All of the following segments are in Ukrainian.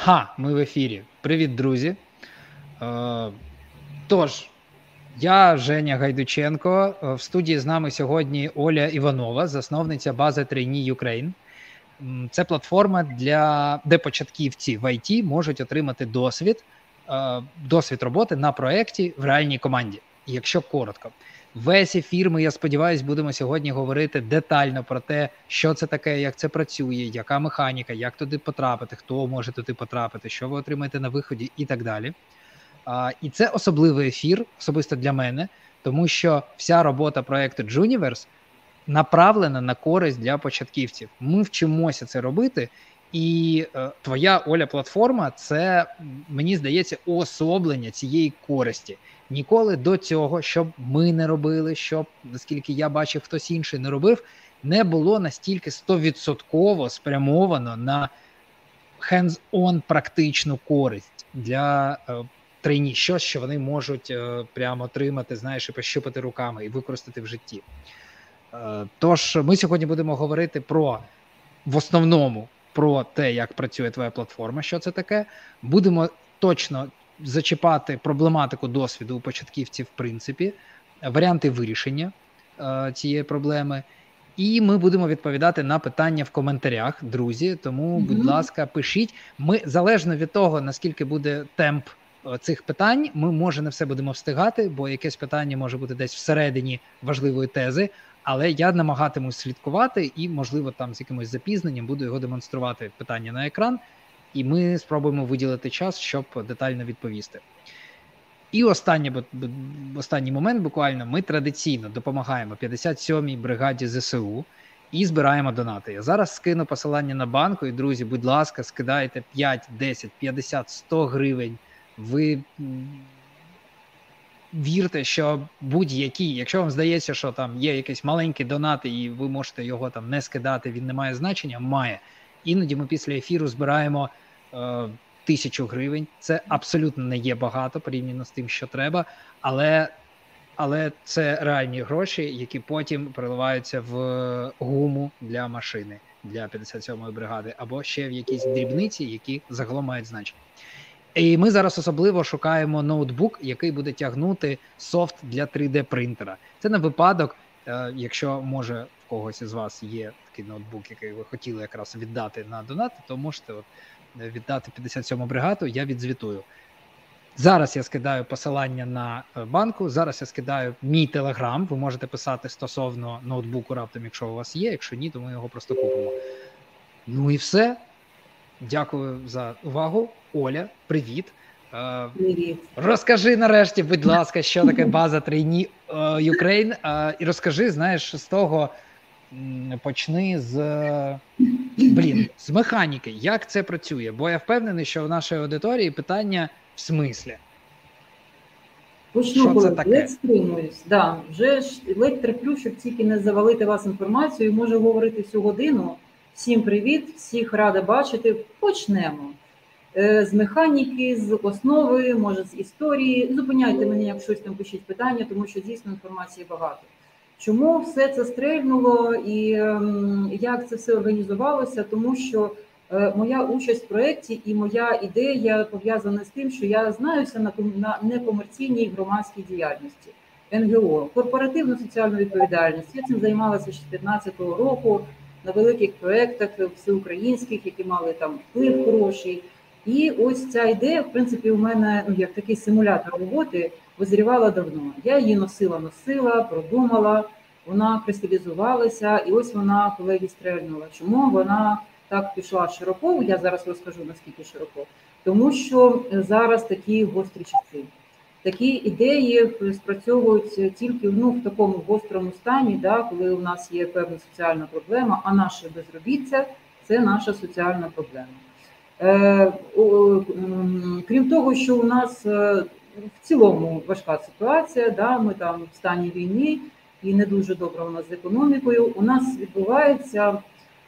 Ха, ми в ефірі. Привіт, друзі. Е, Тож, я Женя Гайдученко. Е, в студії з нами сьогодні Оля Іванова, засновниця бази Trainee Ukraine. Це платформа, для де початківці в ІТ можуть отримати досвід, е, досвід роботи на проєкті в реальній команді, якщо коротко. Весь ефір ми, я сподіваюся, будемо сьогодні говорити детально про те, що це таке, як це працює, яка механіка, як туди потрапити, хто може туди потрапити, що ви отримаєте на виході, і так далі. А, І це особливий ефір, особисто для мене, тому що вся робота проекту Juniverse направлена на користь для початківців. Ми вчимося це робити, і е, твоя Оля платформа це мені здається уособлення цієї користі. Ніколи до цього, щоб ми не робили, щоб наскільки я бачив, хтось інший не робив, не було настільки стовідсотково спрямовано на hands-on практичну користь для е, трейні, щось, що вони можуть е, прямо отримати, знаєш, і пощупати руками і використати в житті. Е, тож ми сьогодні будемо говорити про в основному про те, як працює твоя платформа, що це таке. Будемо точно зачіпати проблематику досвіду у початківців, в принципі, варіанти вирішення е, цієї проблеми. І ми будемо відповідати на питання в коментарях, друзі. Тому, будь ласка, пишіть. Ми залежно від того, наскільки буде темп е, цих питань, ми може не все будемо встигати, бо якесь питання може бути десь всередині важливої тези. Але я намагатимусь слідкувати і, можливо, там з якимось запізненням буду його демонструвати питання на екран, і ми спробуємо виділити час, щоб детально відповісти. І останнє, останній момент, буквально, ми традиційно допомагаємо 57-й бригаді ЗСУ і збираємо донати. Я зараз скину посилання на банку, і друзі, будь ласка, скидайте 5, 10, 50, 100 гривень. Ви вірте, що будь-які, якщо вам здається, що там є якийсь маленький донат, і ви можете його там не скидати, він не має значення, має. Іноді ми після ефіру збираємо е, тисячу гривень. Це абсолютно не є багато порівняно з тим, що треба, але але це реальні гроші, які потім приливаються в гуму для машини для 57-ї бригади, або ще в якісь дрібниці, які загалом мають значення. І ми зараз особливо шукаємо ноутбук, який буде тягнути софт для 3D-принтера. Це на випадок, е, якщо може в когось із вас є такий ноутбук, який ви хотіли якраз віддати на донат, то можете от віддати 57-му бригаду. Я відзвітую. Зараз я скидаю посилання на е, банку. Зараз я скидаю мій телеграм. Ви можете писати стосовно ноутбуку раптом, якщо у вас є. Якщо ні, то ми його просто купимо. Ну і все. Дякую за увагу. Оля, привіт. Е, привіт. Розкажи нарешті, будь ласка, що таке база трейні Ukraine, е, і розкажи, знаєш, з того почни з блін, з механіки. Як це працює? Бо я впевнений, що в нашій аудиторії питання в смислі. Почну, що це таке? ледь стримуюсь. Да, вже ж ледь терплю, щоб тільки не завалити вас інформацією. Можу говорити всю годину. Всім привіт, всіх рада бачити. Почнемо. Е, з механіки, з основи, може з історії. Зупиняйте мене, як щось там пишіть питання, тому що дійсно інформації багато. Чому все це стрельнуло і ем, як це все організувалося? Тому що е, моя участь в проєкті і моя ідея пов'язана з тим, що я знаюся на некомерційній громадській діяльності НГО, корпоративну соціальну відповідальність. Я цим займалася з 2015 року на великих проєктах всеукраїнських, які мали там вплив хороший. І ось ця ідея, в принципі, у мене ну як такий симулятор роботи визрівала давно. Я її носила, носила, продумала, вона кристалізувалася, і ось вона колеги стрельнула. Чому вона так пішла широко? Я зараз розкажу наскільки широко, тому що зараз такі гострі часи. Такі ідеї спрацьовують тільки ну, в такому гострому стані, да, коли у нас є певна соціальна проблема, а наше безробіття це наша соціальна проблема. Е, крім того, що у нас е, в цілому важка ситуація, да, ми там в стані війни і не дуже добре у нас з економікою. У нас відбувається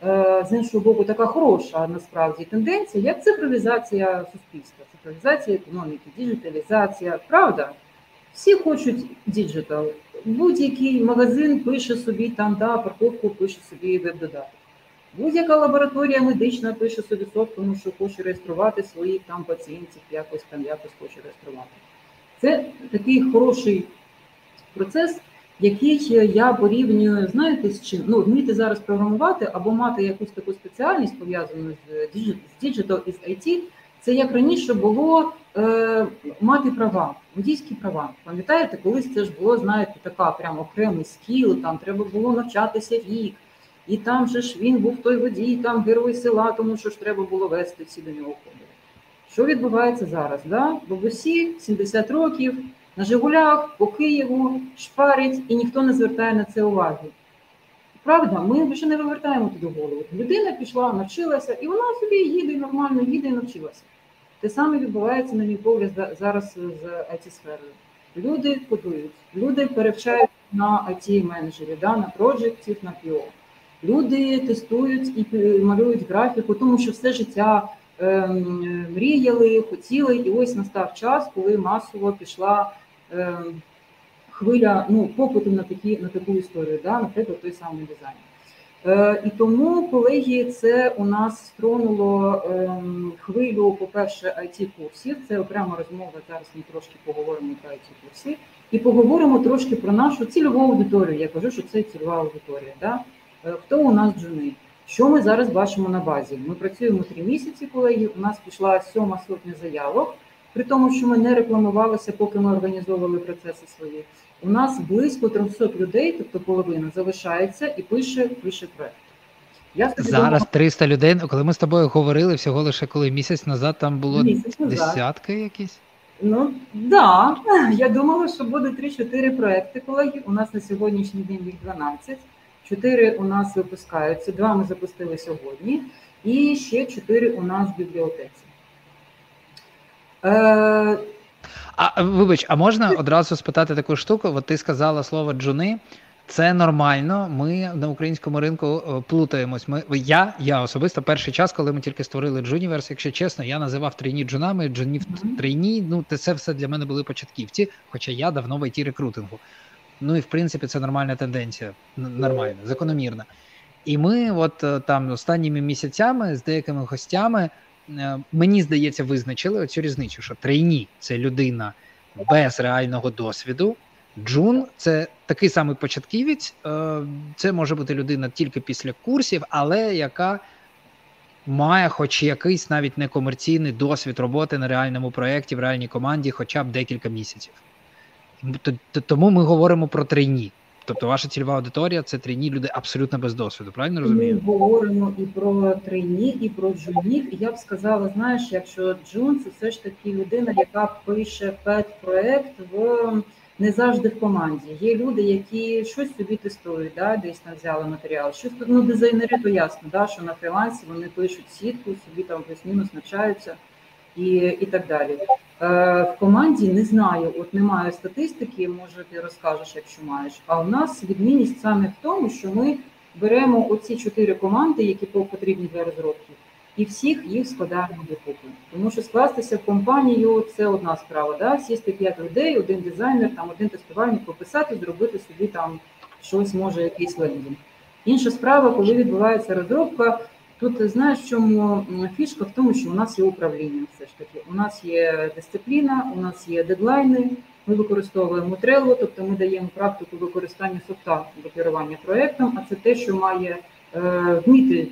е, з іншого боку така хороша насправді тенденція, як цифровізація суспільства, цифровізація економіки, діджиталізація. Правда, всі хочуть digital. Будь-який магазин пише собі там, да, парковку пише собі веб-додаток. Будь-яка лабораторія медична пише 100%, тому що хоче реєструвати своїх там пацієнтів, якось там якось хоче реєструвати. Це такий хороший процес, який я порівнюю, знаєте, з чим? Ну, вміти зараз програмувати або мати якусь таку спеціальність пов'язану з Digital і з IT, це як раніше було е, мати права, водійські права. Пам'ятаєте, колись це ж було, знаєте, така прямо окремий скіл, там треба було навчатися рік. І там же ж він був той водій, там герой села, тому що ж треба було вести всі до нього ходили. Що відбувається зараз? Да? Бабусі 70 років на Жигулях по Києву шпарять, і ніхто не звертає на це уваги. Правда, ми вже не вивертаємо туди голову. Людина пішла, навчилася, і вона собі їде нормально, їде і навчилася. Те саме відбувається, на мій погляд, зараз з it сферою Люди кодують, люди перевчають на it менеджері да, на проджектів, на PO. Люди тестують і малюють графіку, тому що все життя мріяли, хотіли, і ось настав час, коли масово пішла ем, хвиля ну, попиту на такі на таку історію, да, наприклад, той самий дизайн. Е, І тому, колеги, це у нас стронуло ем, хвилю, по-перше, it курсів Це окрема розмова. Зараз ми трошки поговоримо про it курси і поговоримо трошки про нашу цільову аудиторію. Я кажу, що це цільова аудиторія. Да? Е, хто у нас джуни? Що ми зараз бачимо на базі? Ми працюємо три місяці, колеги. У нас пішла сьома сотня заявок, при тому, що ми не рекламувалися, поки ми організовували процеси свої. У нас близько 300 людей, тобто половина, залишається і пише пише проект. Я Зараз 300 людей. Коли ми з тобою говорили, всього лише коли місяць назад там було місяць десятки якісь. Ну да. я думала, що буде 3-4 проекти, колеги. У нас на сьогоднішній день їх 12. Чотири у нас випускаються, два ми запустили сьогодні, і ще чотири у нас в бібліотеці. Е... А вибач, а можна одразу спитати таку штуку? От ти сказала слово джуни. Це нормально. Ми на українському ринку е, плутаємось. Ми я я особисто перший час, коли ми тільки створили Джуніверс, якщо чесно, я називав трейні джунами, джунів mm-hmm. Ну це все для мене були початківці, хоча я давно в it рекрутингу. Ну і в принципі це нормальна тенденція, нормальна, закономірна. І ми, от е, там останніми місяцями з деякими гостями, е, мені здається, визначили цю різницю, що трейні це людина без реального досвіду. Джун це такий самий початківець, е, це може бути людина тільки після курсів, але яка має хоч якийсь навіть некомерційний досвід роботи на реальному проєкті, в реальній команді, хоча б декілька місяців. Тому ми говоримо про trainee. Тобто ваша цільова аудиторія це trainee люди абсолютно без досвіду, правильно розумію? Ми говоримо і про trainee, і про джунів. І я б сказала, знаєш, якщо джун це все ж таки людина, яка пише pet -проект в не завжди в команді. Є люди, які щось собі тестують, да, десь там взяли матеріал. Щось ну, дизайнери, то ясно, да, що на фрілансі вони пишуть сітку, собі там плюс-мінус навчаються і і так далі. Е, В команді не знаю, от немає статистики, може ти розкажеш, якщо маєш. А у нас відмінність саме в тому, що ми беремо оці чотири команди, які потрібні для розробки, і всіх їх складаємо докупи. Тому що скластися в компанію це одна справа. Да? Сісти п'ять людей, один дизайнер, там один тестувальник, пописати, зробити собі там щось, може, якийсь лендінг. Інша справа, коли відбувається розробка. Тут знаєш, в чому фішка в тому, що у нас є управління. Все ж таки, у нас є дисципліна, у нас є дедлайни. Ми використовуємо Trello, тобто ми даємо практику використання софта до керування проєктом, а це те, що має е, вміти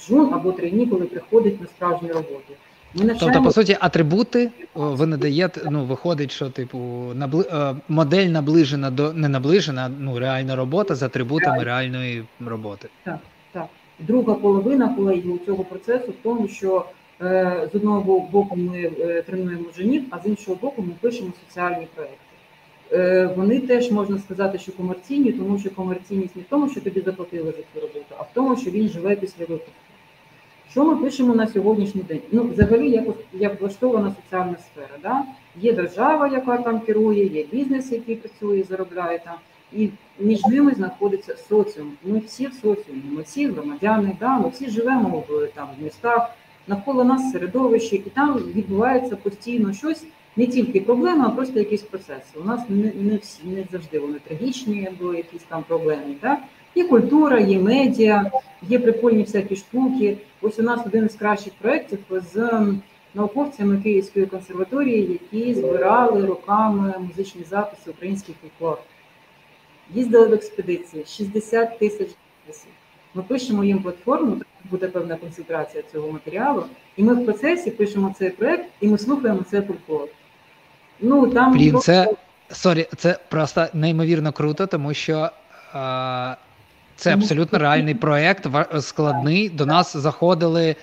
джун або трейні, коли приходить на справжню роботу. Ми навчаємо... Тобто, по суті, атрибути ви надаєте, ну виходить, що типу набли... Е, модель наближена до не наближена, ну реальна робота з атрибутами реальної роботи. Так. Друга половина колеги цього процесу в тому, що е, з одного боку ми е, тренуємо женів, а з іншого боку, ми пишемо соціальні проекти. Е, вони теж можна сказати, що комерційні, тому що комерційність не в тому, що тобі заплатили за цю роботу, а в тому, що він живе після випуску. Що ми пишемо на сьогоднішній день? Ну, взагалі, як як влаштована соціальна сфера. Да? Є держава, яка там керує, є бізнес, який працює, заробляє там і між ними знаходиться соціум. Ми всі в соціумі, ми всі громадяни, да, ми всі живемо в там в містах, навколо нас середовище, і там відбувається постійно щось, не тільки проблема, а просто якісь процеси. У нас не не всі не завжди вони трагічні, або якісь там проблеми. Да? Є культура, є медіа, є прикольні всякі штуки. Ось у нас один із кращих проєктів з науковцями Київської консерваторії, які збирали роками музичні записи українських фольклор. Їздили в експедиції 60 тисяч записів. Ми пишемо їм платформу, буде певна концентрація цього матеріалу, і ми в процесі пишемо цей проект, і ми слухаємо цей фольклор. Ну там Блін, просто... це sorry, це просто неймовірно круто, тому що. А... Це абсолютно реальний проект, складний. До нас заходили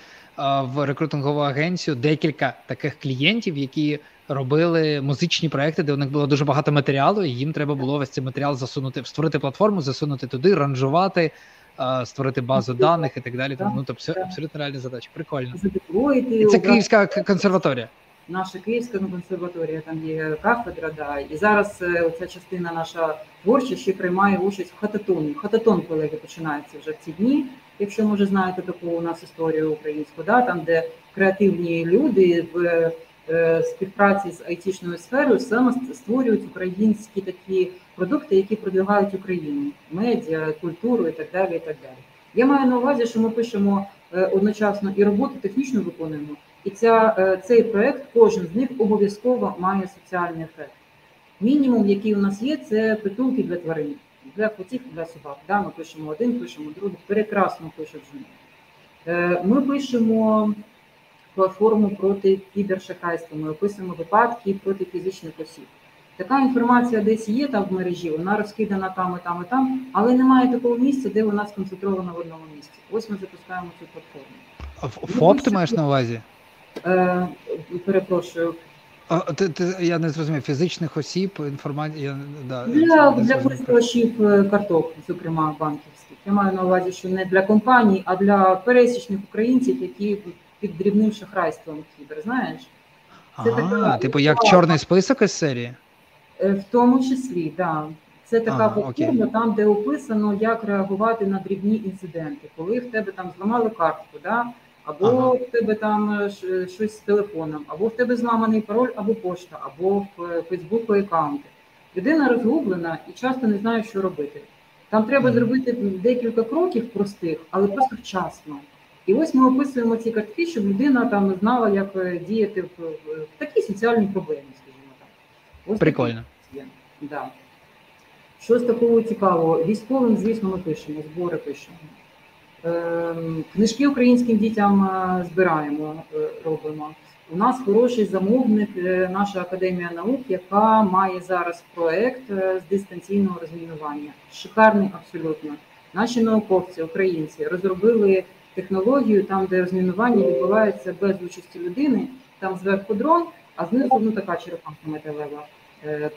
в рекрутингову агенцію декілька таких клієнтів, які робили музичні проекти, де у них було дуже багато матеріалу, і їм треба було весь цей матеріал засунути, створити платформу, засунути туди, ранжувати, створити базу даних і так далі. Ну тобто абсолютно реальні задачі. Прикольно. І це Київська консерваторія наша Київська консерваторія, там є кафедра, да, і зараз е, ця частина наша творча ще приймає участь в хататоні. Хататон, колеги, починається вже в ці дні. Якщо може знаєте таку у нас історію українську, да, там де креативні люди в співпраці з айтішною сферою саме створюють українські такі продукти, які продвигають Україну, медіа, культуру і так далі. І так далі. Я маю на увазі, що ми пишемо е, одночасно і роботу технічно виконуємо. І ця, е, цей проект, кожен з них обов'язково має соціальний ефект. Мінімум, який у нас є, це притулки для тварин, для котів, для собак. Да, Ми пишемо один, пишемо другий, прекрасно пишуть. Е, ми пишемо платформу проти кібершахайства, ми описуємо випадки проти фізичних осіб. Така інформація десь є там в мережі, вона розкидана там і там і там, але немає такого місця, де вона сконцентрована в одному місці. Ось ми запускаємо цю платформу. ФОП ти маєш на увазі? Е, перепрошую. А, ти, ти, Я не зрозумів, фізичних осіб, інформація да, для для користувачів е, карток, зокрема банківських. Я маю на увазі, що не для компаній, а для пересічних українців, які під дрібним шахрайством кібер, знаєш? Це ага, така, типу як чорний список із серії? Е, в тому числі, так. Да. Це така ага, платформа, там, де описано, як реагувати на дрібні інциденти, коли в тебе там зламали картку. Да? або ага. в тебе там е, щось з телефоном, або в тебе зламаний пароль, або пошта, або в е, Фейсбуку аккаунти. Людина розгублена і часто не знає, що робити. Там треба зробити декілька кроків простих, але просто вчасно. І ось ми описуємо ці картки, щоб людина там знала, як е, діяти в, в такій соціальній проблемі, скажімо так. Ось Прикольно. Да. Що з такого цікавого? Військовим, звісно, ми пишемо, збори пишемо. Ем, книжки українським дітям е, збираємо, е, робимо. У нас хороший замовник, наша академія наук, яка має зараз проект з дистанційного розмінування. Шикарний абсолютно. Наші науковці, українці, розробили технологію там, де розмінування відбувається без участі людини. Там зверху дрон, а знизу ну така черепанка металева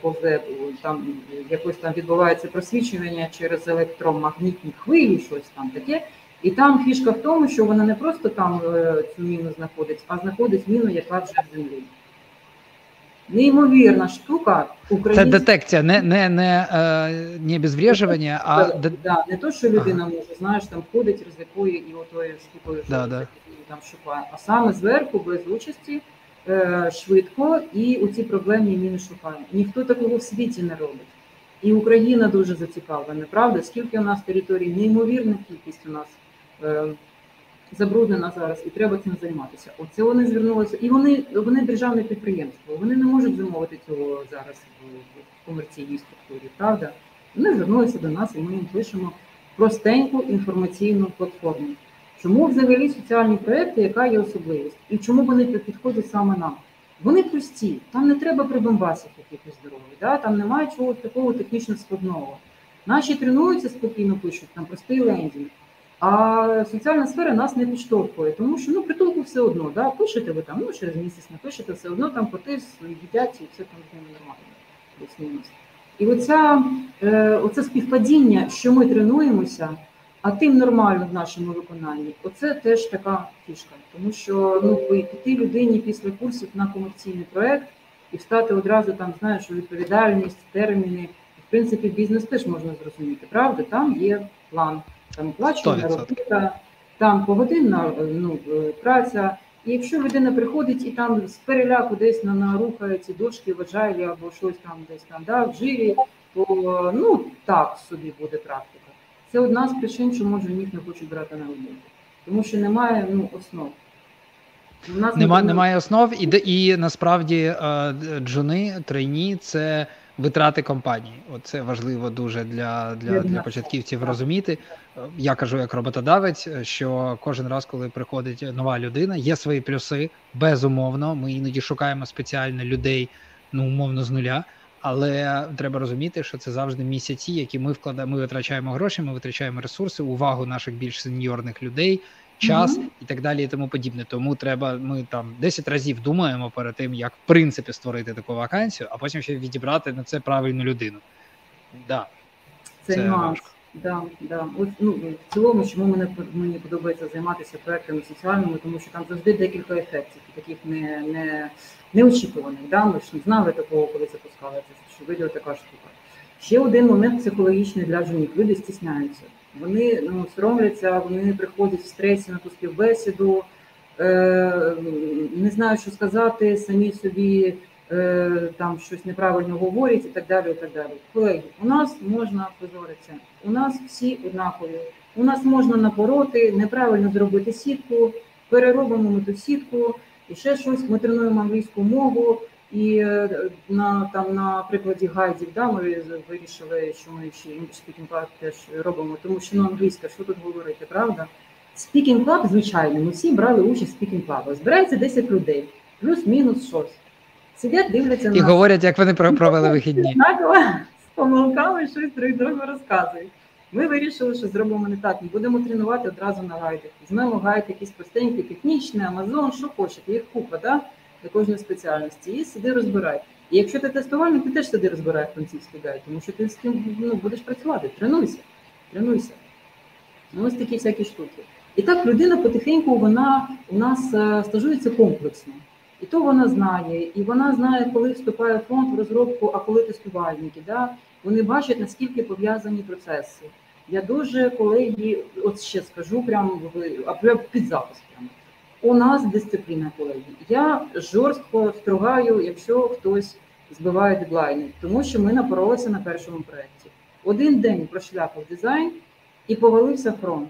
повзе там якось там відбувається просвічування через електромагнітні хвилі, щось там таке. І там фішка в тому, що вона не просто там е, цю міну знаходить, а знаходить міну, яка вже в землі. Неймовірна штука. Українська... Це детекція, не не, не, е, не обезврежування, а да, не то, що людина ага. може, знаєш, там ходить, ризикує і отою штукою да, да. там шукає. А саме зверху, без участі, е, швидко і у ці проблемні міни шукає. Ніхто такого в світі не робить. І Україна дуже зацікавлена, правда? Скільки у нас територій, неймовірна кількість у нас. Забруднена зараз, і треба цим займатися. Оце вони звернулися, і вони вони державне підприємство. Вони не можуть замовити цього зараз в комерційній структурі. Правда, вони звернулися до нас, і ми їм пишемо простеньку інформаційну платформу. Чому взагалі соціальні проекти, яка є особливість, і чому вони підходять саме нам? Вони прості, там не треба прибамбасів якихось здоров'я, да? там немає чогось такого технічно складного. Наші тренуються спокійно пишуть, там простий лендінг. А соціальна сфера нас не підштовхує, тому що ну притулку все одно, да, пишете ви там, ну через місяць не пишете, все одно там коти їдять і все там нормально. І оця, е, оце співпадіння, що ми тренуємося, а тим нормально в нашому виконанні, оце теж така фішка. Тому що ну, піти людині після курсів на комерційний проект і встати одразу там, знаєш, відповідальність, терміни. В принципі, бізнес теж можна зрозуміти, правда? Там є план там оплачувана робота, там погодинна ну, праця. І якщо людина приходить і там з переляку десь на, рухає ці дошки в аджайлі або щось там десь там да, в жирі, то ну так собі буде практика. Це одна з причин, чому жінок не хочуть брати на роботу. Тому що немає ну, основ. Нема, немає основ, і і насправді е, джуни, трейні це витрати компанії. Оце важливо дуже для для, для початківців розуміти. Я кажу як роботодавець, що кожен раз, коли приходить нова людина, є свої плюси, безумовно. Ми іноді шукаємо спеціально людей, ну умовно з нуля. Але треба розуміти, що це завжди місяці, які ми вкладаємо. Ми витрачаємо гроші, ми витрачаємо ресурси, увагу наших більш сеньорних людей, час mm-hmm. і так далі, і тому подібне. Тому треба. Ми там 10 разів думаємо перед тим, як в принципі створити таку вакансію, а потім ще відібрати на це правильну людину. Да, Це, це важко. Да, да. От, ну, в цілому, чому мене мені подобається займатися проектами соціальними, тому що там завжди декілька ефектів, таких не не, неочікуваних. Да? Ми ж не знали такого, коли запускали це, що вийде така штука. Ще один момент психологічний для жінок. Люди стісняються. Вони ну, соромляться, вони приходять в стресі на ту співбесіду, е, не знають, що сказати, самі собі е, там щось неправильно говорять і так далі. і так далі. Колеги, у нас можна позоритися, у нас всі однакові. У нас можна напороти, неправильно зробити сітку, переробимо ми ту сітку і ще щось. Ми тренуємо англійську мову. І е, на там на прикладі гайдів да, ми вирішили, що ми ще Speaking Club теж робимо, тому що ну, англійська, що тут говорити, правда? Speaking Club, звичайно, ми всі брали участь в Speaking Club. Збирається 10 людей, плюс-мінус щось. Сидять, дивляться на І говорять, як вони провели вихідні. З помилками щось друг другу розказують. Ми вирішили, що зробимо не так. Ми будемо тренувати одразу на гайдах. Візьмемо гайд якийсь простенький, технічний, Амазон, що хочете, їх купа. Да? Для кожної спеціальності і сиди розбирай. І якщо ти тестувальник, ти теж сиди розбирай французький гайд, тому що ти з ким ну, будеш працювати, тренуйся, тренуйся. Ну, Ось такі всякі штуки. І так людина потихеньку вона у нас е, стажується комплексно. І то вона знає, і вона знає, коли вступає фонд в розробку, а коли тестувальники. Да? Вони бачать, наскільки пов'язані процеси. Я дуже колеги, от ще скажу, прямо під запис. Прямо. У нас дисципліна колеги. Я жорстко стругаю, якщо хтось збиває дедлайни, тому що ми напоролися на першому проєкті. Один день прошляпав дизайн і повалився фронт.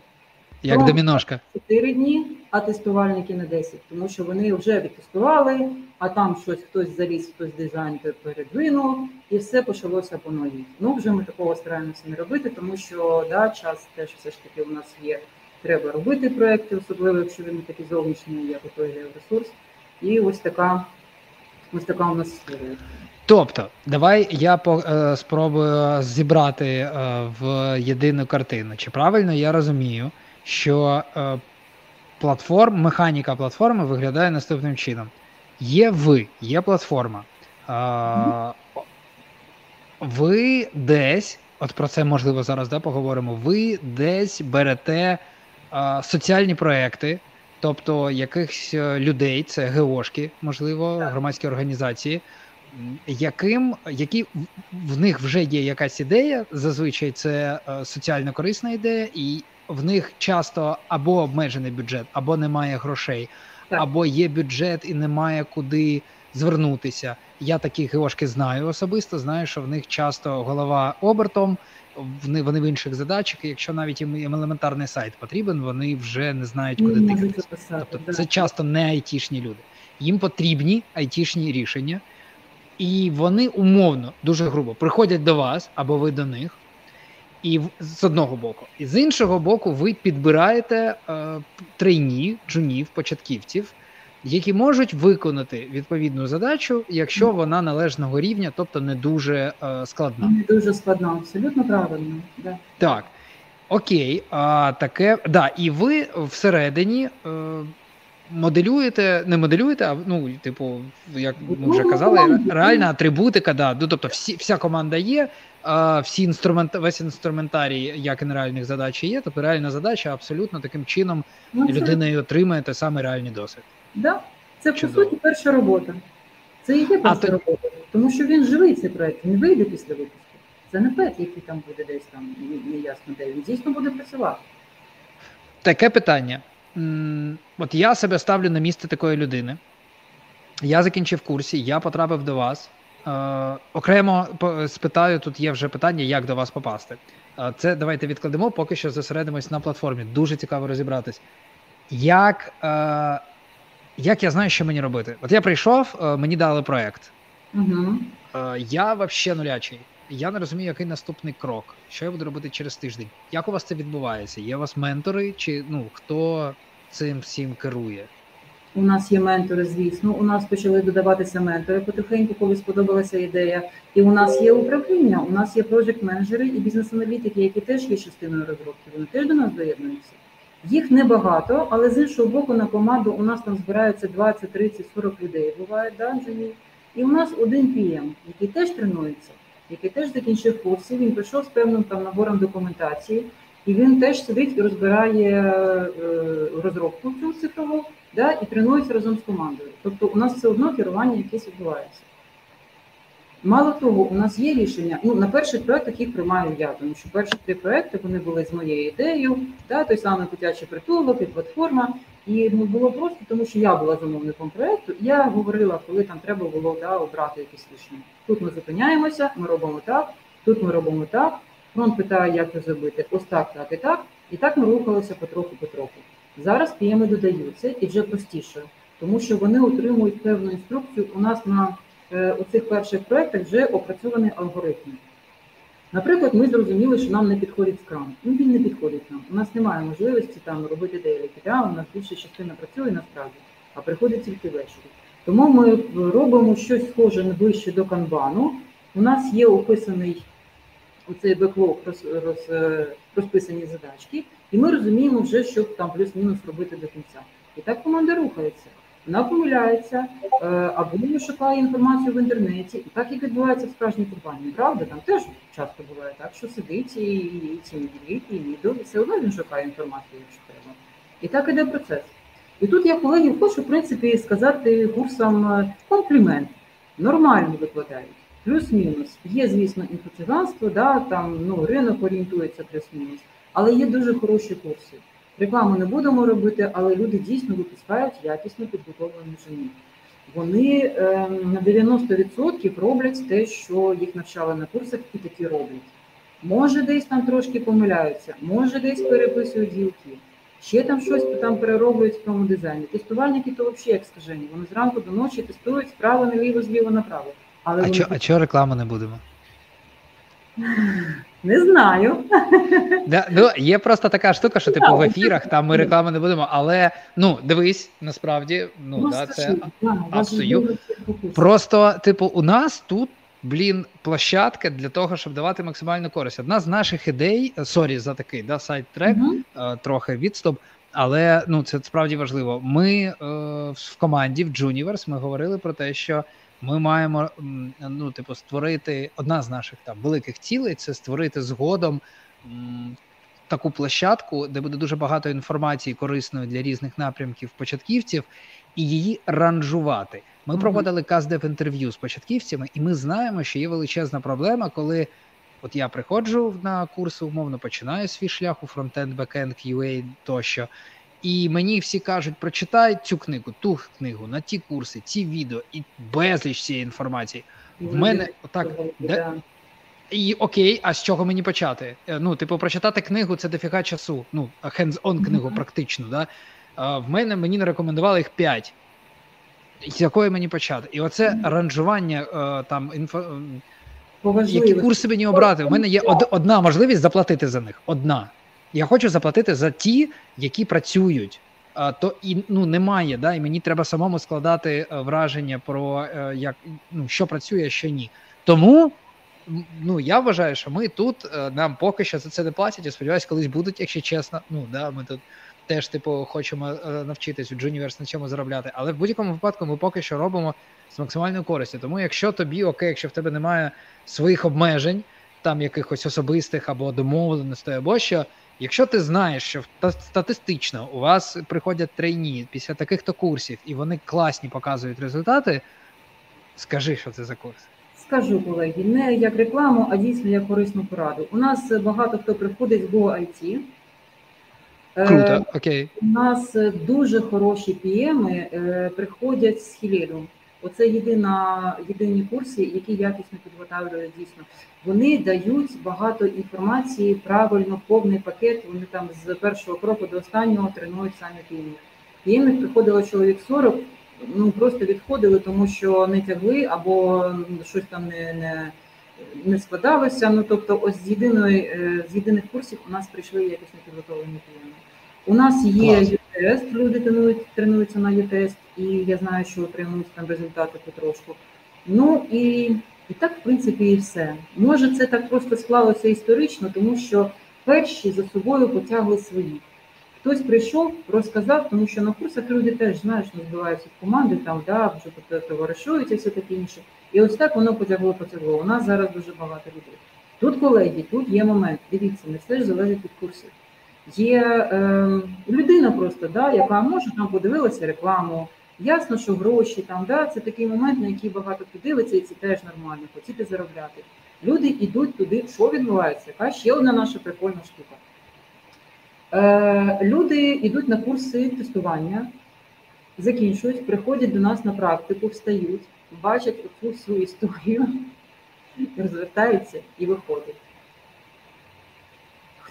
Як фронт доміношка. 4 дні, а тестувальники на 10, тому що вони вже відтестували, а там щось хтось заліз, хтось дизайн передвинув, і все почалося по новій. Ну вже ми такого стараємося не робити, тому що да, час теж все ж таки у нас є треба робити проекти, особливо якщо він такі зовнішні, як той ресурс. І ось така ось така у нас історія. Тобто, давай я по, е, спробую зібрати е, в єдину картину. Чи правильно я розумію, що е, платформ, механіка платформи виглядає наступним чином: є ви, є платформа. Е, ви десь, от про це можливо зараз да, поговоримо. Ви десь берете соціальні проекти, тобто якихось е, людей, це ГОшки, можливо, громадські організації, яким які в них вже є якась ідея, зазвичай це е, соціально корисна ідея, і в них часто або обмежений бюджет, або немає грошей, так. або є бюджет і немає куди звернутися. Я такі ГОшки знаю особисто. Знаю, що в них часто голова обертом вони вони в інших задачах. і Якщо навіть їм елементарний сайт потрібен, вони вже не знають, куди не. Тобто да. це часто не айтішні люди. Їм потрібні айтішні рішення, і вони умовно дуже грубо приходять до вас або ви до них. І з одного боку, і з іншого боку, ви підбираєте е, трейні, джунів, початківців, які можуть виконати відповідну задачу, якщо вона належного рівня, тобто не дуже е, складна. Не дуже складна, абсолютно правильно. Да. Так. Окей, а таке да, і ви всередині е, моделюєте, не моделюєте, а ну, типу, як ми вже казали, реальна атрибутика, да. Ну, тобто, всі, вся команда є, а всі інструмент, весь інструментарій, як і нереальних задач є. Тобто реальна задача абсолютно таким чином ну, людина отримує те саме реальний досвід. Да. Це Чудово. по суті перша робота. Це і є перша а робота, тому що він живий цей проект, він вийде після випуску. Це не пет, який там буде десь там неясно де. Він дійсно буде працювати. Таке питання. От я себе ставлю на місце такої людини. Я закінчив курсі, я потрапив до вас. Е, Окремо спитаю, тут є вже питання, як до вас попасти. Це давайте відкладемо, поки що зосередимось на платформі. Дуже цікаво розібратись. Як е, як я знаю, що мені робити? От я прийшов, е, мені дали проект. Угу. Я взагалі нулячий. Я не розумію, який наступний крок. Що я буду робити через тиждень? Як у вас це відбувається? Є у вас ментори, чи ну хто цим всім керує? У нас є ментори, звісно. У нас почали додаватися ментори потихеньку, коли сподобалася ідея. І у нас є управління, у нас є проєкт менеджери і бізнес-аналітики, які теж є частиною розробки. Вони теж до нас доєднуються. Їх небагато, але з іншого боку, на команду у нас там збираються 20, 30, 40 людей. Буває, да, Джимі? І у нас один PM, який теж тренується, який теж закінчив курси. Він прийшов з певним там набором документації, і він теж сидить і розбирає е, розробку цю цифрову да, і тренується разом з командою. Тобто у нас все одно керування якесь відбувається. Мало того, у нас є рішення. Ну на перших проектах їх приймаю я, тому що перші три проекти вони були з моєю ідеєю, да, той самий дитячий притулок і платформа. І ну, було просто, тому що я була замовником проекту. Я говорила, коли там треба було да, обрати якісь рішення. Тут ми зупиняємося, ми робимо так, тут ми робимо так. Фронт питає, як це зробити. Ось так, так і так. І так ми рухалися потроху-потроху. Зараз пієми додаються і вже простіше, тому що вони отримують певну інструкцію. У нас на у цих перших проєктах вже опрацьований алгоритм. Наприклад, ми зрозуміли, що нам не підходить скрам. Ну він не підходить нам. У нас немає можливості там робити деякі. Да? У нас більша частина працює насправді, а приходить тільки ввечері. Тому ми робимо щось схоже ближче до канбану. У нас є описаний оцей беклог, роз, роз, е, розписані задачки, і ми розуміємо вже, що там плюс-мінус робити до кінця. І так команда рухається. Вона помиляється е, або шукає інформацію в інтернеті, і так як відбувається в справжній компанії. Правда, там теж часто буває так, що сидить і, і ці і відео, і все одно він шукає інформацію, якщо треба. І так іде процес. І тут я колеги хочу в принципі сказати курсам е, комплімент. Нормально викладають, плюс-мінус. Є, звісно, інфоциганство, да, там ну, ринок орієнтується плюс-мінус, але є дуже хороші курси. Рекламу не будемо робити, але люди дійсно випускають якісно підготовлені жені. Вони е, на 90% роблять те, що їх навчали на курсах, і такі роблять. Може, десь там трошки помиляються, може десь переписують ділки, ще там щось там перероблюють в тому дизайні. Тестувальники то взагалі як скажені. Вони зранку до ночі тестують справа наліво, зліво направо. Але а чого чо рекламу не будемо? Не знаю. Да, ну, Є просто така штука, що типу в ефірах там ми реклами не будемо, але ну дивись, насправді, ну, ну да, це абсолютно. Просто, типу, у нас тут. Блін, площадка для того, щоб давати максимальну користь. Одна з наших ідей, sorry за такий да, side track, uh-huh. трохи відступ, але ну це справді важливо. Ми е, в команді в Juniverse ми говорили про те, що ми маємо ну, типу, створити одна з наших там великих цілей це створити згодом м, таку площадку, де буде дуже багато інформації корисної для різних напрямків початківців, і її ранжувати. Ми mm-hmm. проводили каздев інтерв'ю з початківцями, і ми знаємо, що є величезна проблема, коли от я приходжу на курси, умовно починаю свій шлях у фронтенд, бекенд, QA тощо. І мені всі кажуть, прочитай цю книгу, ту книгу, на ті курси, ці відео і безліч цієї інформації. В мене отак. Де... І окей, а з чого мені почати? Е, ну, типу, прочитати книгу це дофіга часу. Ну, hands-on книгу, mm-hmm. практично. Да? А В мене мені не рекомендували їх п'ять. З якої мені почати? І оце mm-hmm. ранжування е, там інфо. Які курси мені обрати? У мене є од- одна можливість заплатити за них. Одна. Я хочу заплатити за ті, які працюють. А, то і ну немає, да, і мені треба самому складати е, враження про е, як ну що працює, що ні. Тому ну я вважаю, що ми тут е, нам поки що за це не платять. і сподіваюся, колись будуть, якщо чесно. Ну да, ми тут теж типу хочемо навчитись у Джуніверс на чому заробляти. Але в будь-якому випадку ми поки що робимо з максимальною користю. Тому, якщо тобі окей, якщо в тебе немає своїх обмежень, там якихось особистих або домовленостей, або що. Якщо ти знаєш, що статистично у вас приходять трейні після таких-то курсів, і вони класні показують результати, скажи, що це за курс. Скажу, колеги, не як рекламу, а дійсно як корисну пораду. У нас багато хто приходить з GoIT. Круто, е, окей. У нас дуже хороші пієми е, приходять з Хіледу. Оце єдина єдині курси, які якісно підготовлюють дійсно. Вони дають багато інформації, правильно, повний пакет. Вони там з першого кроку до останнього тренують самі піємів. Піємів приходило чоловік 40, ну просто відходили, тому що не тягли або щось там не не, не складалося. Ну тобто, ось з єдиної е, з єдиних курсів у нас прийшли якісно підготовлені пієми. У нас є ЮТС, люди тренують, тренуються на ЮТС, і я знаю, що отримують там результати потрошку. Ну і і так, в принципі, і все. Може, це так просто склалося історично, тому що перші за собою потягли свої. Хтось прийшов, розказав, тому що на курсах люди теж знаєш, не збиваються в команди, там да, вже товаришують і все таке інше. І ось так воно потягло, потягло. У нас зараз дуже багато людей. Тут, колеги, тут є момент. Дивіться, не все ж залежить від курсів. Є е, людина просто, да, яка може там подивилася рекламу. Ясно, що гроші там, да, це такий момент, на який багато хто дивиться, і це теж нормально, хотіти заробляти. Люди йдуть туди, що відбувається? Яка ще одна наша прикольна штука. Е, Люди йдуть на курси тестування, закінчують, приходять до нас на практику, встають, бачать всю історію, розвертаються і виходять.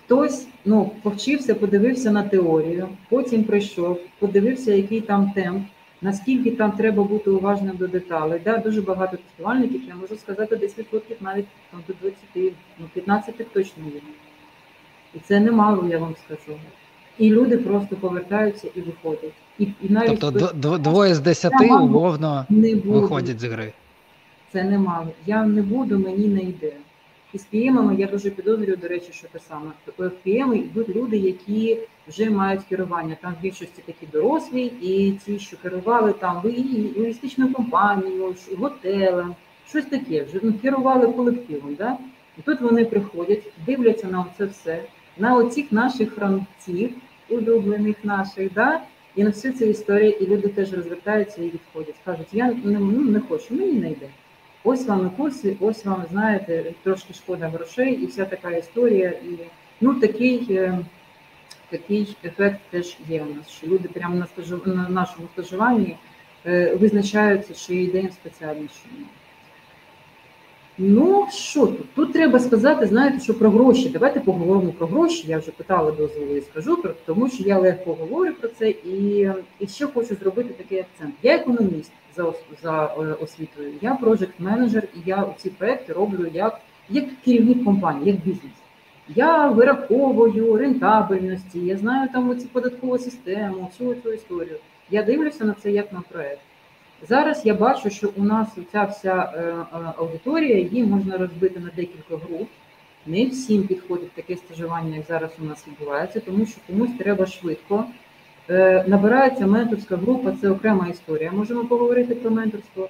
Хтось ну, повчився, подивився на теорію, потім прийшов, подивився, який там темп, наскільки там треба бути уважним до деталей. Да, Дуже багато тестувальників, я можу сказати, 10% навіть там, до 20, ну 15 точно є. І це немало, я вам скажу. І люди просто повертаються і виходять. І, і навіть Тобто двоє з десяти умовно не виходять з гри. Це немало. Я не буду, мені не йде. І з піємами я дуже підозрюю, до речі, що те саме. В пієми йдуть люди, які вже мають керування. Там в більшості такі дорослі, і ті, що керували там логістичною компанією, готелем, щось таке, вже ну, керували колективом. Да? І тут вони приходять, дивляться на це все, на оцих наших франців, улюблених наших, да? і на всю цю історію, і люди теж розвертаються і відходять. Кажуть, я не, ну, не хочу, мені не йде. Ось вам курси, ось вам, знаєте, трошки шкода грошей, і вся така історія. І ну такий е, такий ефект теж є у нас, що люди прямо на стажу, на нашому стажуванні е, визначаються, що є ідеям спеціальнішою. Ну, що тут? Тут треба сказати, знаєте, що про гроші. Давайте поговоримо про гроші. Я вже питала дозволу і скажу, тому що я легко говорю про це і, і ще хочу зробити такий акцент. Я економіст за за е, освітою, я проджект менеджер і я ці проекти роблю як як керівник компанії, як бізнес. Я вираховую рентабельності, я знаю там оці податкову систему, всю цю історію. Я дивлюся на це як на проект. Зараз я бачу, що у нас ця вся е, е, аудиторія, її можна розбити на декілька груп. Не всім підходить таке стажування, як зараз у нас відбувається, тому що комусь треба швидко. Е, набирається менторська група, це окрема історія. Можемо поговорити про менторство.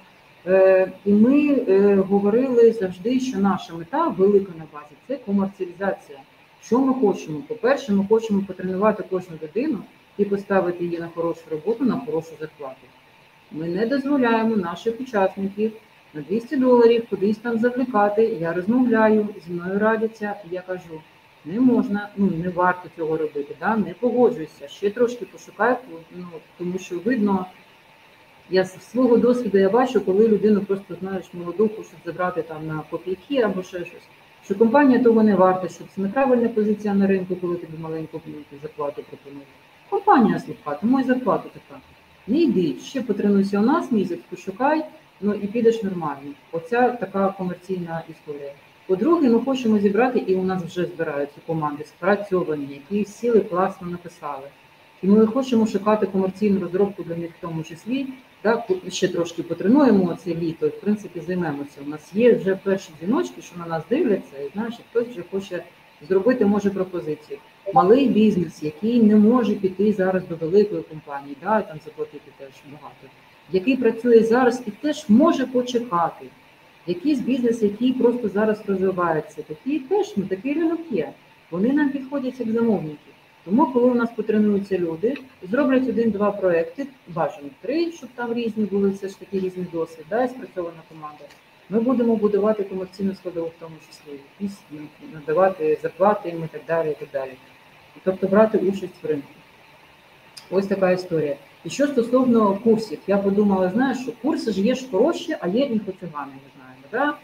І ми говорили завжди, що наша мета велика на базі це комерціалізація. Що ми хочемо? По-перше, ми хочемо потренувати кожну людину і поставити її на хорошу роботу, на хорошу зарплату. Ми не дозволяємо наших учасників на 200 доларів кудись там завлікати. Я розмовляю, зі мною радяться, я кажу, не можна, ну не варто цього робити, да? не погоджуйся, ще трошки пошукай, ну, тому що видно, я з свого досвіду я бачу, коли людину просто знаєш молоду, хочуть забрати там на копійки або ще щось. Що компанія того не варта, що це неправильна позиція на ринку, коли тобі маленьку зарплату пропонують. Компанія слабка, тому і зарплата така. Не йди, ще потренуйся у нас місяць, пошукай, ну і підеш нормально. Оця така комерційна історія. По-друге, ми хочемо зібрати, і у нас вже збираються команди спрацьовані, які сіли класно написали. І ми хочемо шукати комерційну розробку для них в тому числі. Так, ще трошки потренуємо це літо, і в принципі займемося. У нас є вже перші дзвіночки, що на нас дивляться, і знаєш, хтось вже хоче зробити може пропозицію. Малий бізнес, який не може піти зараз до великої компанії, да, там заплатити теж багато, який працює зараз і теж може почекати. Якийсь бізнес, який просто зараз розвивається, такий теж ну, такий ринок є. Вони нам підходять як замовники. Тому, коли у нас потренуються люди, зроблять один-два проекти, бажано три, щоб там різні були, все ж таки різний досвід, да, і спрацьована команда. Ми будемо будувати комерційну складову в тому числі, якісь надавати зарплати їм і так далі. і так далі. Тобто брати участь в ринку. Ось така історія. І що стосовно курсів, я подумала, знаєш, що курси ж є ж хороші, а є ми знаємо. Да?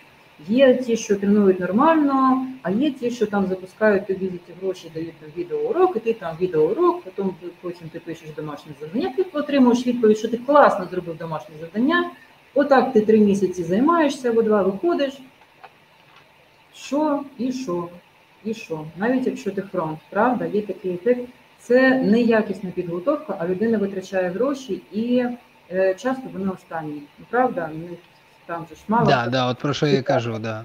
Є ті, що тренують нормально, а є ті, що там запускають тобі ці гроші, дають там відеоурок, і ти там відеоурок, потім потім ти пишеш домашнє завдання, ти отримуєш відповідь, що ти класно зробив домашнє завдання. Отак ти три місяці займаєшся, або два виходиш. Що і що, і що? Навіть якщо ти фронт, правда, є такий ефект. Це не якісна підготовка, а людина витрачає гроші і е, часто вони останні. Правда, там же ж мало. Да, да, от про що я кажу, да.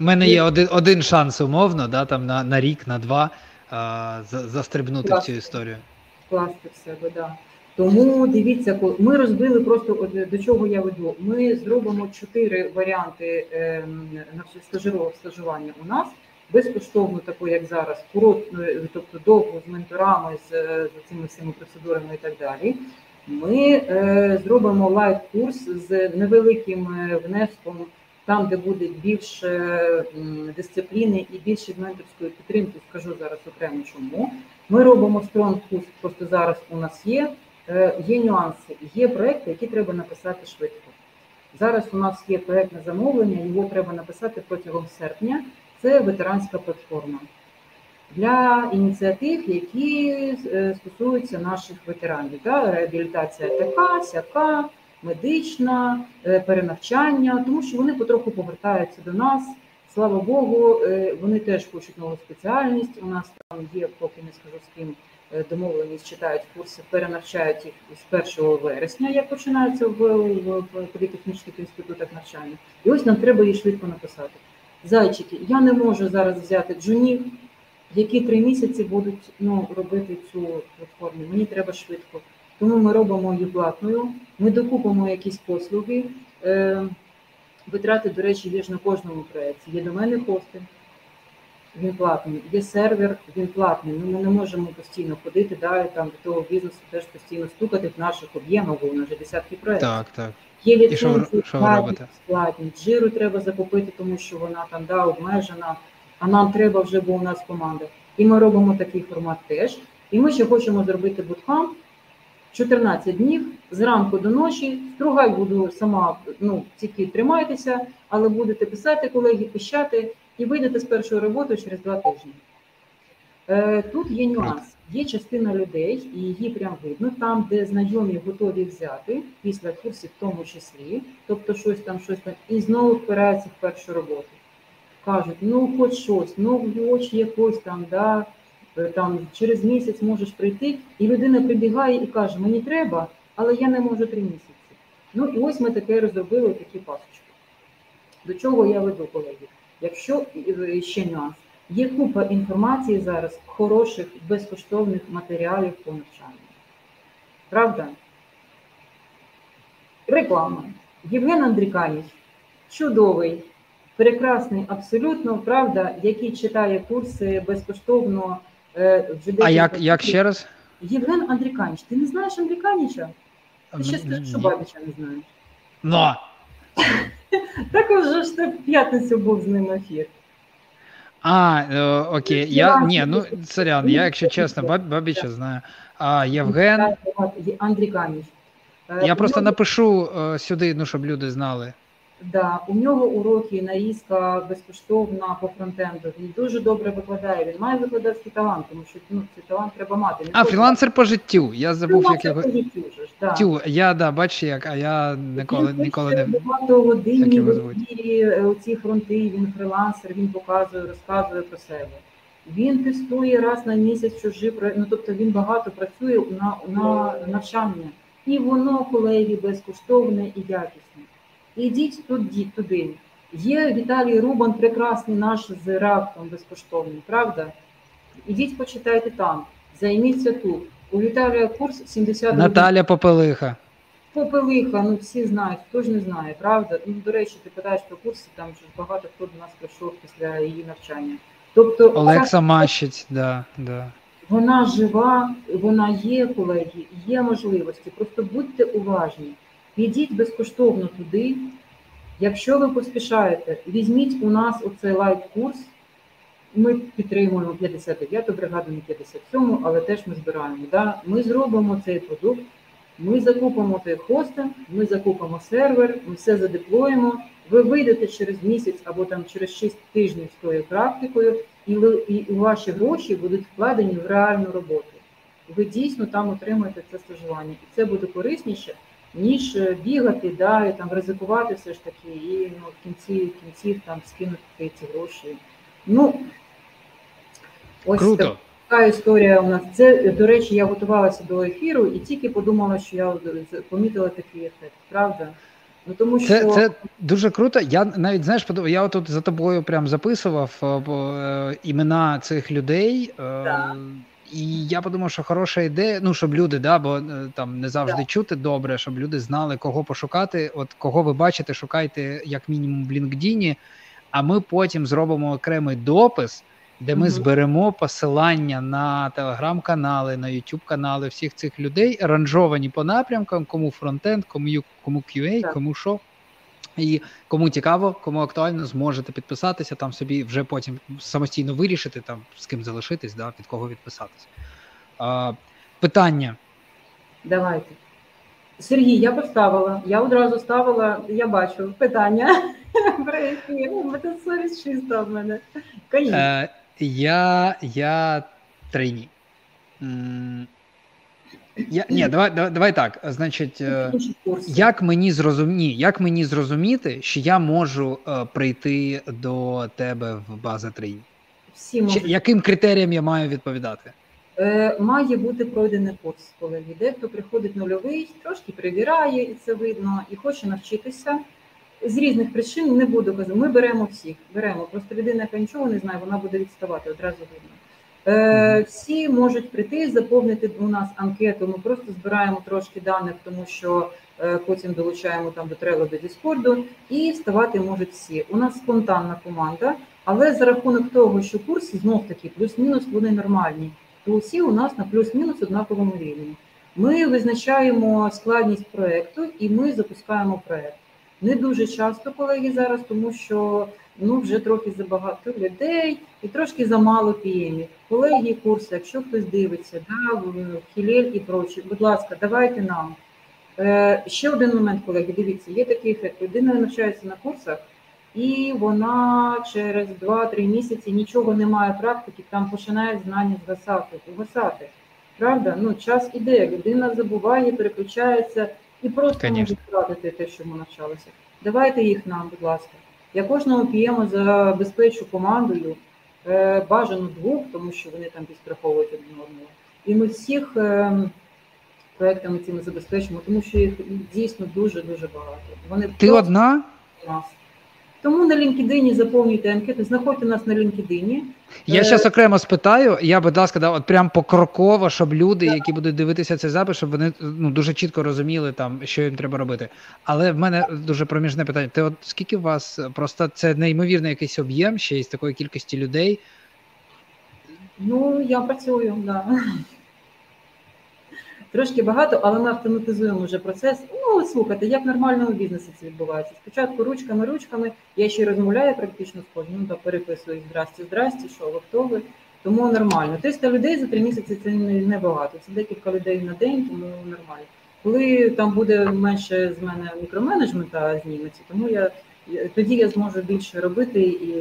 У мене є один один шанс умовно, да, там на на рік, на два а, застрибнути Класти. в цю історію. Класти в себе, да. Тому дивіться, ми розбили просто от, до чого я веду. Ми зробимо чотири варіанти е, на стажування у нас безкоштовно, таку як зараз, коротну, тобто довго з менторами, з, з цими всіми процедурами і так далі. Ми е, зробимо live-курс з невеликим е, внеском, там, де буде більше дисципліни і більше менторської підтримки. Скажу зараз окремо, чому ми робимо стронг курс. Просто зараз у нас є. Е, є нюанси, є проекти, які треба написати швидко. Зараз у нас є проект на замовлення, його треба написати протягом серпня. Це ветеранська платформа для ініціатив, які е, стосуються наших ветеранів. Да? Реабілітація така, сяка, медична, е, перенавчання, тому що вони потроху повертаються до нас. Слава Богу, е, вони теж хочуть нову спеціальність. У нас там є, поки не скажу з ким домовленість, читають курси, перенавчають їх з 1 вересня, як починаються в, в політехнічних інститутах навчання. І ось нам треба її швидко написати. Зайчики, я не можу зараз взяти джунів, які три місяці будуть ну, робити цю платформу. Мені треба швидко. Тому ми робимо її платною, ми докупимо якісь послуги. Е, Витрати, до речі, є ж на кожному проєкті. Є до мене хостинг, він платний, є сервер, він платний. Ну, Ми не можемо постійно ходити, да, і там до того бізнесу теж постійно стукати в наших об'ємах, бо у нас вже десятки проєктів. Так, так. Є ліцензії складні, джиру треба закупити, тому що вона там да, обмежена, а нам треба вже, бо у нас команда. І ми робимо такий формат теж. І ми ще хочемо зробити буткамп 14 днів зранку до ночі. Стругай буду сама, ну тільки тримайтеся, але будете писати колеги, пищати і вийдете з першої роботи через два тижні. Е, Тут є нюанс. Є частина людей, і її прям видно, там, де знайомі готові взяти після курсів, в тому числі, тобто щось там, щось там, і знову впираються в першу роботу. Кажуть, ну хоч щось, ну хоч якось там, да, е, там через місяць можеш прийти, і людина прибігає і каже, мені треба, але я не можу три місяці. Ну і ось ми таке розробили такі пасочки. До чого я веду, колеги? Якщо ще нюанс. Є купа інформації зараз, хороших, безкоштовних матеріалів по навчанню. Правда? Реклама. Євген Андріканіч, чудовий, прекрасний, абсолютно, правда, який читає курси безкоштовно. Вже А як як ще раз? Євген Андріканіч. Ти не знаєш Андріканіча? Ти ще скажеш, що Бабіча не знаєш. Но! Так вже ж ти в п'ятницю був з ним ефір. А, е, окей. Я, ні, ну, сорян, я, якщо чесно, бабіча знаю. А Євген. Андрій Каміш. Я е, просто напишу е, сюди, ну, щоб люди знали. Да, у нього уроки нарізка безкоштовна по фронтенду. Він дуже добре викладає. Він має викладацький талант, тому що ну, цей талант треба мати. Не а, фрілансер по життю. Я забув, як його. По життю, ж, да. Тю, я да, бач, як, а я ніколи він ніколи не багато годинні в ці фронти. Він фрілансер, він показує, розказує про себе. Він тестує раз на місяць чужі ну тобто він багато працює на, на навчання. І воно, колеги, безкоштовне і якісне. Ідіть туди, туди. Є Віталій Рубан, прекрасний наш з раптом безкоштовний, правда? Ідіть, почитайте там, займіться тут. У Віталія курс 70 Наталя Попелиха. Попелиха, ну всі знають, хто ж не знає, правда? Ну, До речі, ти питаєш про курси, там ж багато хто до нас прийшов після її навчання. Тобто, Олекса Мащиць, да, да. Вона жива, вона є, колеги, є можливості. Просто будьте уважні. Підіть безкоштовно туди. Якщо ви поспішаєте, візьміть у нас оцей live-курс. Ми підтримуємо 59-ту бригаду, не 57-му, але теж ми збираємо. Да? Ми зробимо цей продукт Ми закупимо той хостинг, ми закупимо сервер, ми все задеплоїмо. Ви вийдете через місяць або там через 6 тижнів з тою практикою, і ви і ваші гроші будуть вкладені в реальну роботу. Ви дійсно там отримаєте це стажування, і це буде корисніше, ніж е, бігати, да, і там ризикувати все ж таки, і ну, в кінці в кінці там скинути ці гроші. Ну ось Круто. така історія у нас. Це, до речі, я готувалася до ефіру і тільки подумала, що я помітила такий ефект, правда? Ну тому що Це це дуже круто. Я навіть знаєш, я тут за тобою прям записував е, е, імена цих людей. Да. І я подумав, що хороша ідея, ну щоб люди, да, бо е, там не завжди да. чути добре, щоб люди знали, кого пошукати. От кого ви бачите, шукайте як мінімум в LinkedIn, а ми потім зробимо окремий допис, де ми mm-hmm. зберемо посилання на телеграм-канали, на youtube канали всіх цих людей, ранжовані по напрямкам, кому фронтенд, кому кому QA, так. кому що. І кому цікаво, кому актуально, зможете підписатися, там собі вже потім самостійно вирішити, там з ким залишитись, да, від кого відписатися. А, Питання. Давайте. Сергій, я поставила, я одразу ставила, я бачу питання. Це совість чиста в мене. Е, Я я трейні. Я, Ні, давай давай, давай так. Значить, е, як мені зрозумі, як мені зрозуміти, що я можу е, прийти до тебе в база трейні? Всі можуть. Яким критеріям я маю відповідати? Е, Має бути пройдений курс, коли Дехто приходить нульовий, трошки перевіряє, і це видно, і хоче навчитися. З різних причин не буду казати. Ми беремо всіх, беремо. Просто людина, яка нічого не знає, вона буде відставати одразу видно. Е, всі можуть прийти, заповнити у нас анкету. Ми просто збираємо трошки даних, тому що е, потім долучаємо там до Trello, до Discord, і вставати можуть всі. У нас спонтанна команда, але за рахунок того, що курси знов таки плюс-мінус вони нормальні, то усі у нас на плюс-мінус однаковому рівні. Ми визначаємо складність проекту і ми запускаємо проект. Не дуже часто, колеги, зараз, тому що ну вже трохи забагато людей і трошки замало піємів. Колеги, курси, якщо хтось дивиться, да, Хілель і прочі, будь ласка, давайте нам. Е, Ще один момент, колеги, дивіться, є такий ефект. Людина навчається на курсах, і вона через 2-3 місяці нічого не має практики, там починає знання згасати, угасати. Правда? Ну, час іде, людина забуває, переключається і просто Конечно. може втратити те, що ми навчалися. Давайте їх нам, будь ласка. Я кожного п'ємо забезпечу командою, е, бажано двох, тому що вони там підстраховують один одного. І ми всіх е, проектами цими забезпечимо, тому що їх дійсно дуже-дуже багато. Вони Ти одна? Нас. Тому на LinkedIn заповнюйте анкети, знаходьте нас на LinkedIn. Я зараз е, окремо спитаю. Я, будь ласка, да, от прям покроково, щоб люди, які будуть дивитися цей запис, щоб вони ну дуже чітко розуміли там, що їм треба робити. Але в мене дуже проміжне питання. Ти от скільки у вас просто це неймовірний якийсь об'єм ще із такої кількості людей? Ну я працюю, да. Трошки багато, але ми автоматизуємо вже процес. Ну, слухайте, як в нормальному бізнесі це відбувається. Спочатку ручками, ручками, я ще розмовляю практично з кожним, ну, переписую здрасті, здрасті, що ви хто ви. Тому нормально. 300 людей за три місяці це небагато. Це декілька людей на день, тому нормально. Коли там буде менше з мене мікроменеджмента зніметься, тому я тоді я зможу більше робити і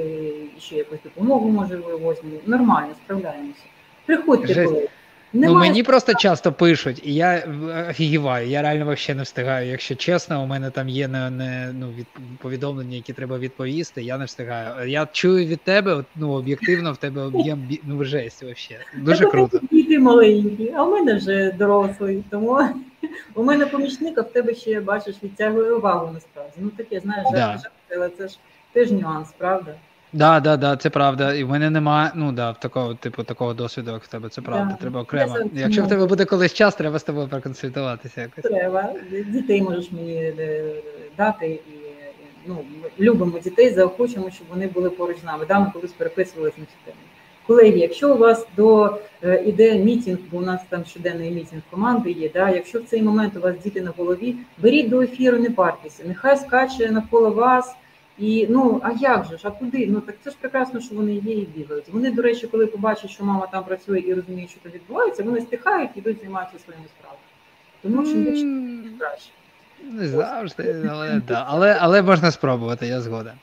ще якусь допомогу може возьму. Нормально, справляємося. Приходьте коли. Немає... Ну мені просто часто пишуть, і я офігіваю, я реально взагалі не встигаю. Якщо чесно, у мене там є не, не ну, від, повідомлення, які треба відповісти. Я не встигаю. Я чую від тебе, ну об'єктивно в тебе об'єм ну жесть взагалі. Дуже круто. Діти маленькі, а в мене вже дорослий. Тому у мене помічник, а в тебе ще бачиш, відтягує увагу насправді. Ну таке, знаєш, да. але це ж теж нюанс, правда. Да, да, да, це правда. І в мене немає, ну да, такого, типу, такого досвіду, як в тебе. Це правда. Да. Треба окремо. Якщо в тебе буде колись час, треба з тобою проконсультуватися якось. Треба. Дітей можеш мені е, дати і ну, любимо дітей, заохочуємо, щоб вони були поруч з нами. Да, ми колись переписувалися на цю тему. Колеги, якщо у вас до е, іде мітінг, бо у нас там щоденний мітінг команди є. Да, Якщо в цей момент у вас діти на голові, беріть до ефіру, не партеся, нехай скаче навколо вас. І ну а як же ж? А куди? Ну так це ж прекрасно, що вони є і бігають. Вони, до речі, коли побачать, що мама там працює і розуміють, що там відбувається, вони стихають і йдуть займатися своїми справами. Тому чим більше краще. Не завжди, але да. але, але можна спробувати, я згоден.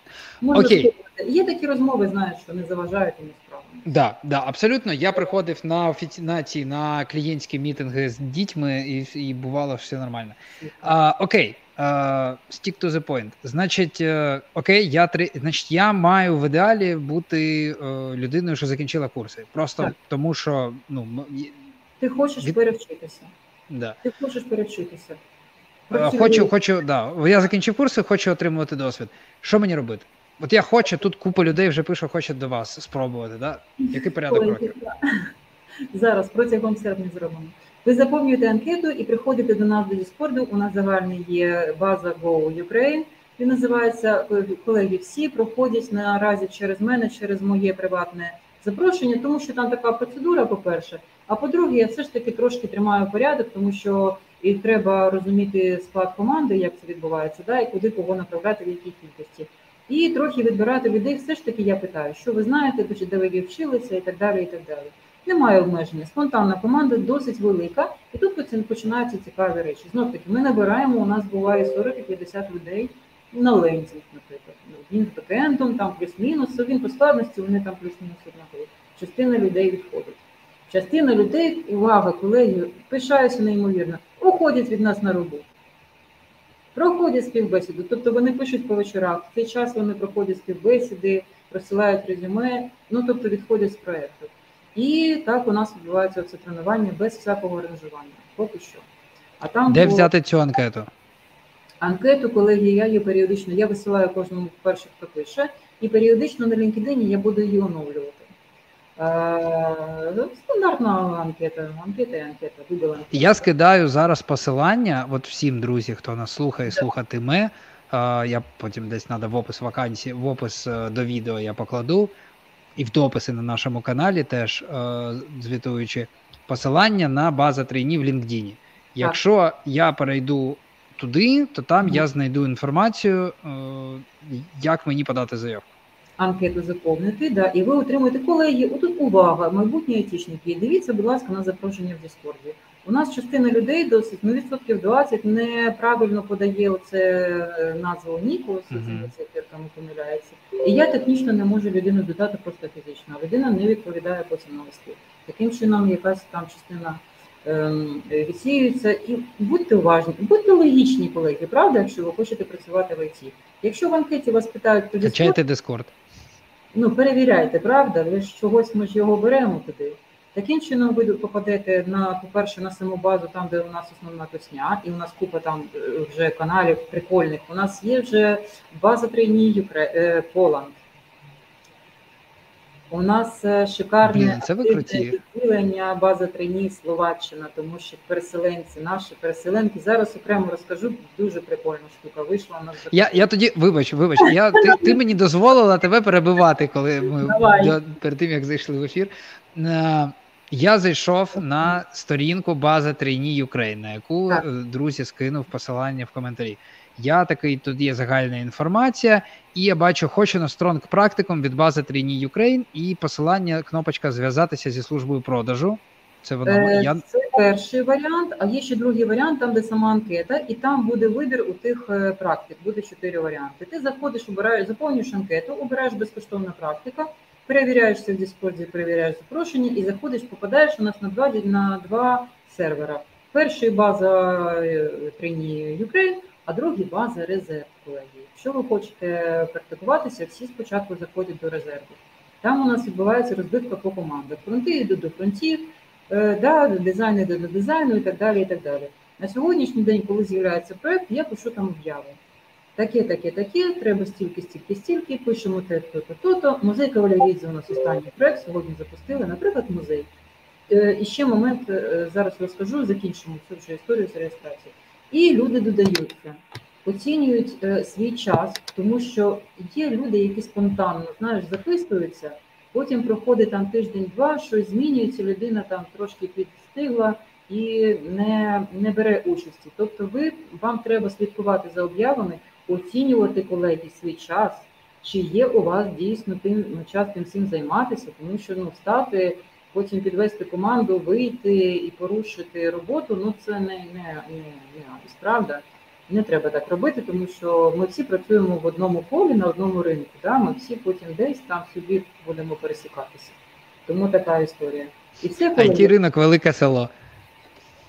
Можна Окей. спробувати. Є такі розмови, знаєш, що не заважають і не справами. Да, да, абсолютно. Я приходив на офіці... на ці на клієнтські мітинги з дітьми, і і бувало все нормально. А, Окей, stick to the point. Значить, е, окей, я три. Значить, я маю в ідеалі бути е, людиною, що закінчила курси. Просто так. тому, що ну ти хочеш від... перевчитися. Да. Ти хочеш перевчитися. Хочу, хочу, да. Я закінчив курси, хочу отримувати досвід. Що мені робити? От я хочу, тут купа людей вже пише, хоче до вас спробувати. Да? Який порядок років? Зараз протягом серпня зробимо. Ви заповнюєте анкету і приходите до нас до Діскорду. У нас загальний є база Go Ukraine. Він називається колеги. Всі проходять наразі через мене, через моє приватне запрошення, тому що там така процедура, по-перше. А по-друге, я все ж таки трошки тримаю порядок, тому що і треба розуміти склад команди, як це відбувається, да, і куди кого направляти в якій кількості. І трохи відбирати людей, все ж таки я питаю, що ви знаєте, де ви вчилися і так далі. і так далі. Немає обмеження. Спонтанна команда досить велика, і тут починаються цікаві речі. Знов таки, ми набираємо, у нас буває 40-50 людей на лензі, наприклад. Ну, він з бекендом, там плюс-мінус, він по складності, вони там плюс-мінус однакові. Частина людей відходить. Частина людей, увага, колеги, пишаюся неймовірно, уходять від нас на роботу. Проходять співбесіду, тобто вони пишуть по вечорах, в цей час вони проходять співбесіди, просилають резюме, ну тобто відходять з проєкту. І так у нас відбувається це тренування без всякого аранжування. Поки що. А там Де було... взяти цю анкету? Анкету, колеги, я її періодично, я висилаю кожному перше, хто пише, і періодично на LinkedIn я буду її оновлювати. Е, стандартна анкета, анкета і анкета, Google анкета. Я скидаю зараз посилання. От всім друзі, хто нас слухає, слухатиме. Я потім десь треба в опис вакансії, в опис е, до відео я покладу, і в дописи на нашому каналі теж звітуючи посилання на база трейнів в LinkedIn. Якщо я перейду туди, то там mm-hmm. я знайду інформацію, як мені подати заявку анкету заповнити, да, і ви отримуєте колеги. Отут увага, майбутні айтішники. Дивіться, будь ласка, на запрошення в Діскорді. У нас частина людей досить, ну відсотків 20 неправильно подає оце е, назву Ніку, там помиляється. І я технічно не можу людину додати просто фізично, а людина не відповідає потім на. Таким чином, якась там частина ем, відсіюється. І будьте уважні, будьте логічні, колеги, правда, якщо ви хочете працювати в ІТ. Якщо в анкеті вас питають про Discord, ну, перевіряйте, правда, ви ж чогось ми ж його беремо туди. Таким чином ви попадете на, по-перше, на саму базу, там, де у нас основна пісня, і у нас купа там е, вже каналів прикольних. У нас є вже база треній Поланд. У нас е, шикарне відділення база трені Словаччина, тому що переселенці, наші переселенки. Зараз окремо розкажу. Дуже прикольна штука. Вийшла на я. Я тоді вибач, вибач. Я ти, ти мені дозволила тебе перебивати, коли ми до, перед тим як зайшли в ефір. Я зайшов на сторінку база трейні Ukraine, на яку так. Е, друзі скинув посилання в коментарі. Я такий тут є загальна інформація, і я бачу, хочу на стронг практикум від бази Trainee Ukraine і посилання, кнопочка зв'язатися зі службою продажу. Це воно е, я... це перший варіант, а є ще другий варіант, там де сама анкета, і там буде вибір у тих е, практик. Буде чотири варіанти. Ти заходиш, обираєш, заповнюєш анкету, обираєш безкоштовна практика, перевіряєшся в Discord, перевіряєш запрошення і заходиш, попадаєш у нас на два на два сервера. Перший база Trainee Ukraine, а другий база резерв, колеги. Якщо ви хочете практикуватися, всі спочатку заходять до резерву. Там у нас відбувається розбивка по командах. Фронти йдуть до фронтів, е, да, дизайн йде до дизайну і так далі. і так далі. На сьогоднішній день, коли з'являється проєкт, я пишу там об'яви. Таке, таке, таке, треба стільки, стільки, стільки, пишемо те, то-то, то-то. Музей кавалерійці у нас останній проєкт, сьогодні запустили, наприклад, музей. Е, і ще момент, е, зараз розкажу, закінчимо цю вже історію з реєстрацією. І люди додаються, оцінюють е, свій час, тому що є люди, які спонтанно знаєш, записуються, потім проходить там тиждень-два, щось змінюється, людина там трошки підстигла і не не бере участі. Тобто, ви вам треба слідкувати за об'явами, оцінювати колеги свій час, чи є у вас дійсно тим час тим всім займатися, тому що ну стати потім підвести команду, вийти і порушити роботу. Ну це не, не, не, не правда. Не треба так робити, тому що ми всі працюємо в одному полі на одному ринку. Да? Ми всі потім десь там собі будемо пересікатися. Тому така історія. І це коли... IT ринок велике село.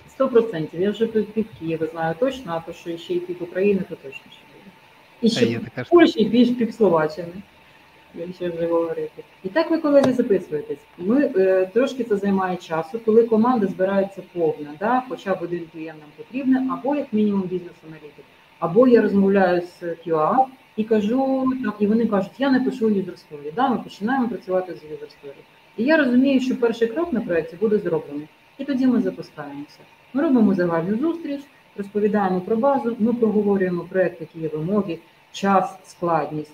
Сто процентів. Я вже пів Києва знаю точно, а то, що ще й пів України, то точно ще. І ще в Польщі і пів, пів Словаччини якщо вже говорити. І так ви, колеги, записуєтесь. Ми е, трошки це займає часу, коли команда збирається повна, да, хоча б один клієнт нам потрібен, або як мінімум бізнес-аналітик, або я розмовляю з QA і кажу, там, і вони кажуть, я не пишу story. Да, ми починаємо працювати з story. І я розумію, що перший крок на проєкті буде зроблений. І тоді ми запускаємося. Ми робимо загальну зустріч, розповідаємо про базу, ми проговорюємо проєкт, які є вимоги, час, складність.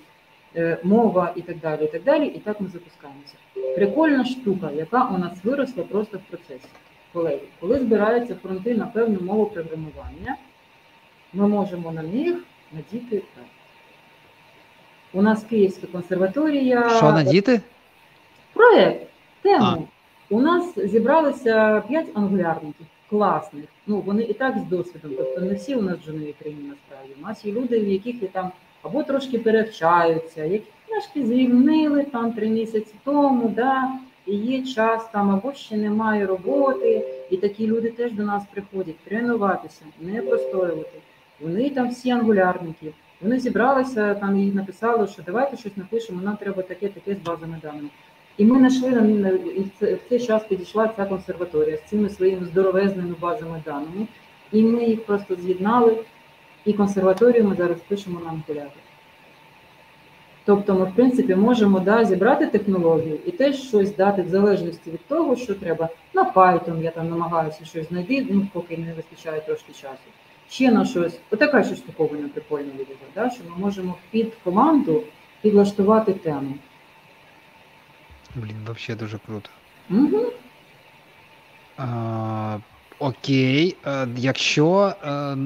Е, мова і так далі. І так далі. І так ми запускаємося. Прикольна штука, яка у нас виросла просто в процесі. Колеги, коли збираються фронти на певну мову програмування, ми можемо на них надіти так. У нас Київська консерваторія. Що надіти? Проєкт, тему. А. У нас зібралися п'ять ангулярників, класних. Ну, вони і так з досвідом, тобто не всі у нас в жоновій країні насправді. У нас є люди, в яких є там або трошки перевчаються, які трошки звільнили там три місяці тому, да, і є час там, або ще немає роботи, і такі люди теж до нас приходять тренуватися, не простоювати. Вони там всі ангулярники. Вони зібралися там і написали, що давайте щось напишемо, нам треба таке, таке з базами даними. І ми знайшли і в цей час підійшла ця консерваторія з цими своїми здоровезними базами даними, і ми їх просто з'єднали. І консерваторію ми зараз пишемо на ангулярі. Тобто ми, в принципі, можемо да, зібрати технологію і теж щось дати в залежності від того, що треба. На Python я там намагаюся щось знайти, ну, поки не вистачає трошки часу. Ще на щось. Отака щось штуковина прикольна буде, да, що ми можемо під команду підлаштувати тему. Блін, взагалі дуже круто. Угу. А, Окей, е, якщо е,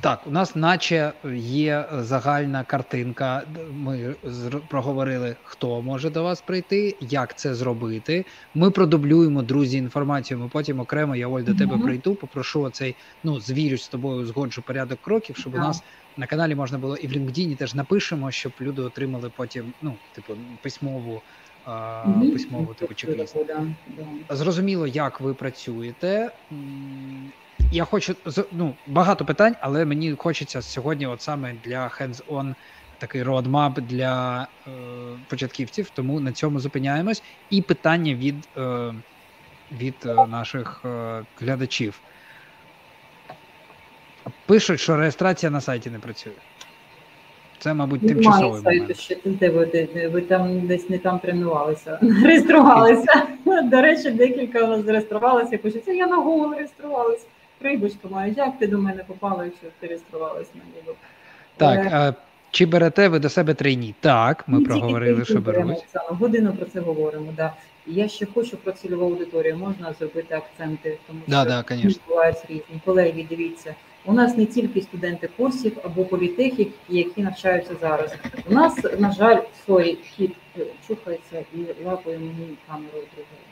так, у нас наче є загальна картинка. Ми проговорили, хто може до вас прийти, як це зробити. Ми продублюємо друзі інформацію. Ми потім окремо я Оль, до тебе mm-hmm. прийду. Попрошу оцей, ну звірюсь з тобою, згоджу порядок кроків, щоб yeah. у нас на каналі можна було і в LinkedIn теж напишемо, щоб люди отримали потім ну, типу, письмову mm-hmm. письмову типу чек-ліст. Зрозуміло, як ви працюєте. Я хочу ну, багато питань, але мені хочеться сьогодні, от саме для hands-on такий roadmap для е, початківців, тому на цьому зупиняємось. І питання від е, від е, наших е, глядачів. Пишуть, що реєстрація на сайті не працює. Це, мабуть, тимчасовий момент. Ще, де ви, де, ви там десь не там тренувалися, реєструвалися. До речі, декілька у нас зареєструвалися, пишуть, я на Google реєструвалася. Прибочку маю, як ти до мене попала, якщо ти реєструвалася на Google? Так, а чи берете ви до себе трейні? Так, ми, проговорили, що беруть. Годину про це говоримо, да. я ще хочу про цільову аудиторію, можна зробити акценти, тому да, що да, бувають різні. Колеги, дивіться, у нас не тільки студенти курсів або політехів, які навчаються зараз. У нас, на жаль, sorry, кіт е, чухається і лапає мені камеру другою.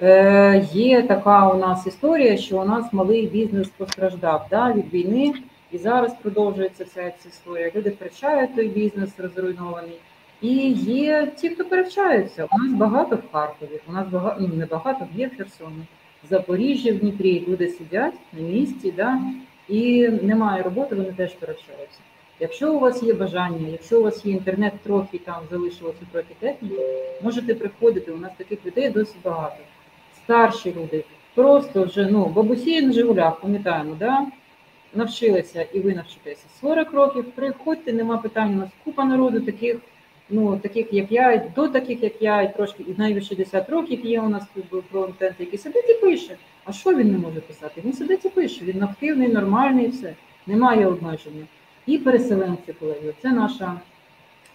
Е, Є така у нас історія, що у нас малий бізнес постраждав да, від війни, і зараз продовжується вся ця історія. Люди втрачають той бізнес розруйнований. І є ті, хто перевчаються. У нас багато в Харкові, у нас багато ну не багато є в Херсоні, в Запоріжжі, в Дніпрі. Люди сидять на місці, да, і немає роботи, вони теж перевчаються. Якщо у вас є бажання, якщо у вас є інтернет, трохи там залишилося трохи техніки, можете приходити. У нас таких людей досить багато старші люди, просто вже ну, бабусі на Жигулях, пам'ятаємо, да? навчилися і ви навчитеся 40 років, приходьте, нема питань, у нас купа народу, таких, ну, таких, як я, до таких, як я, і трошки і навіть 60 років є у нас тут фронтент, який сидить і пише. А що він не може писати? Він сидить і пише, він активний, нормальний, і все, немає обмеження. І переселенці, колеги, це наша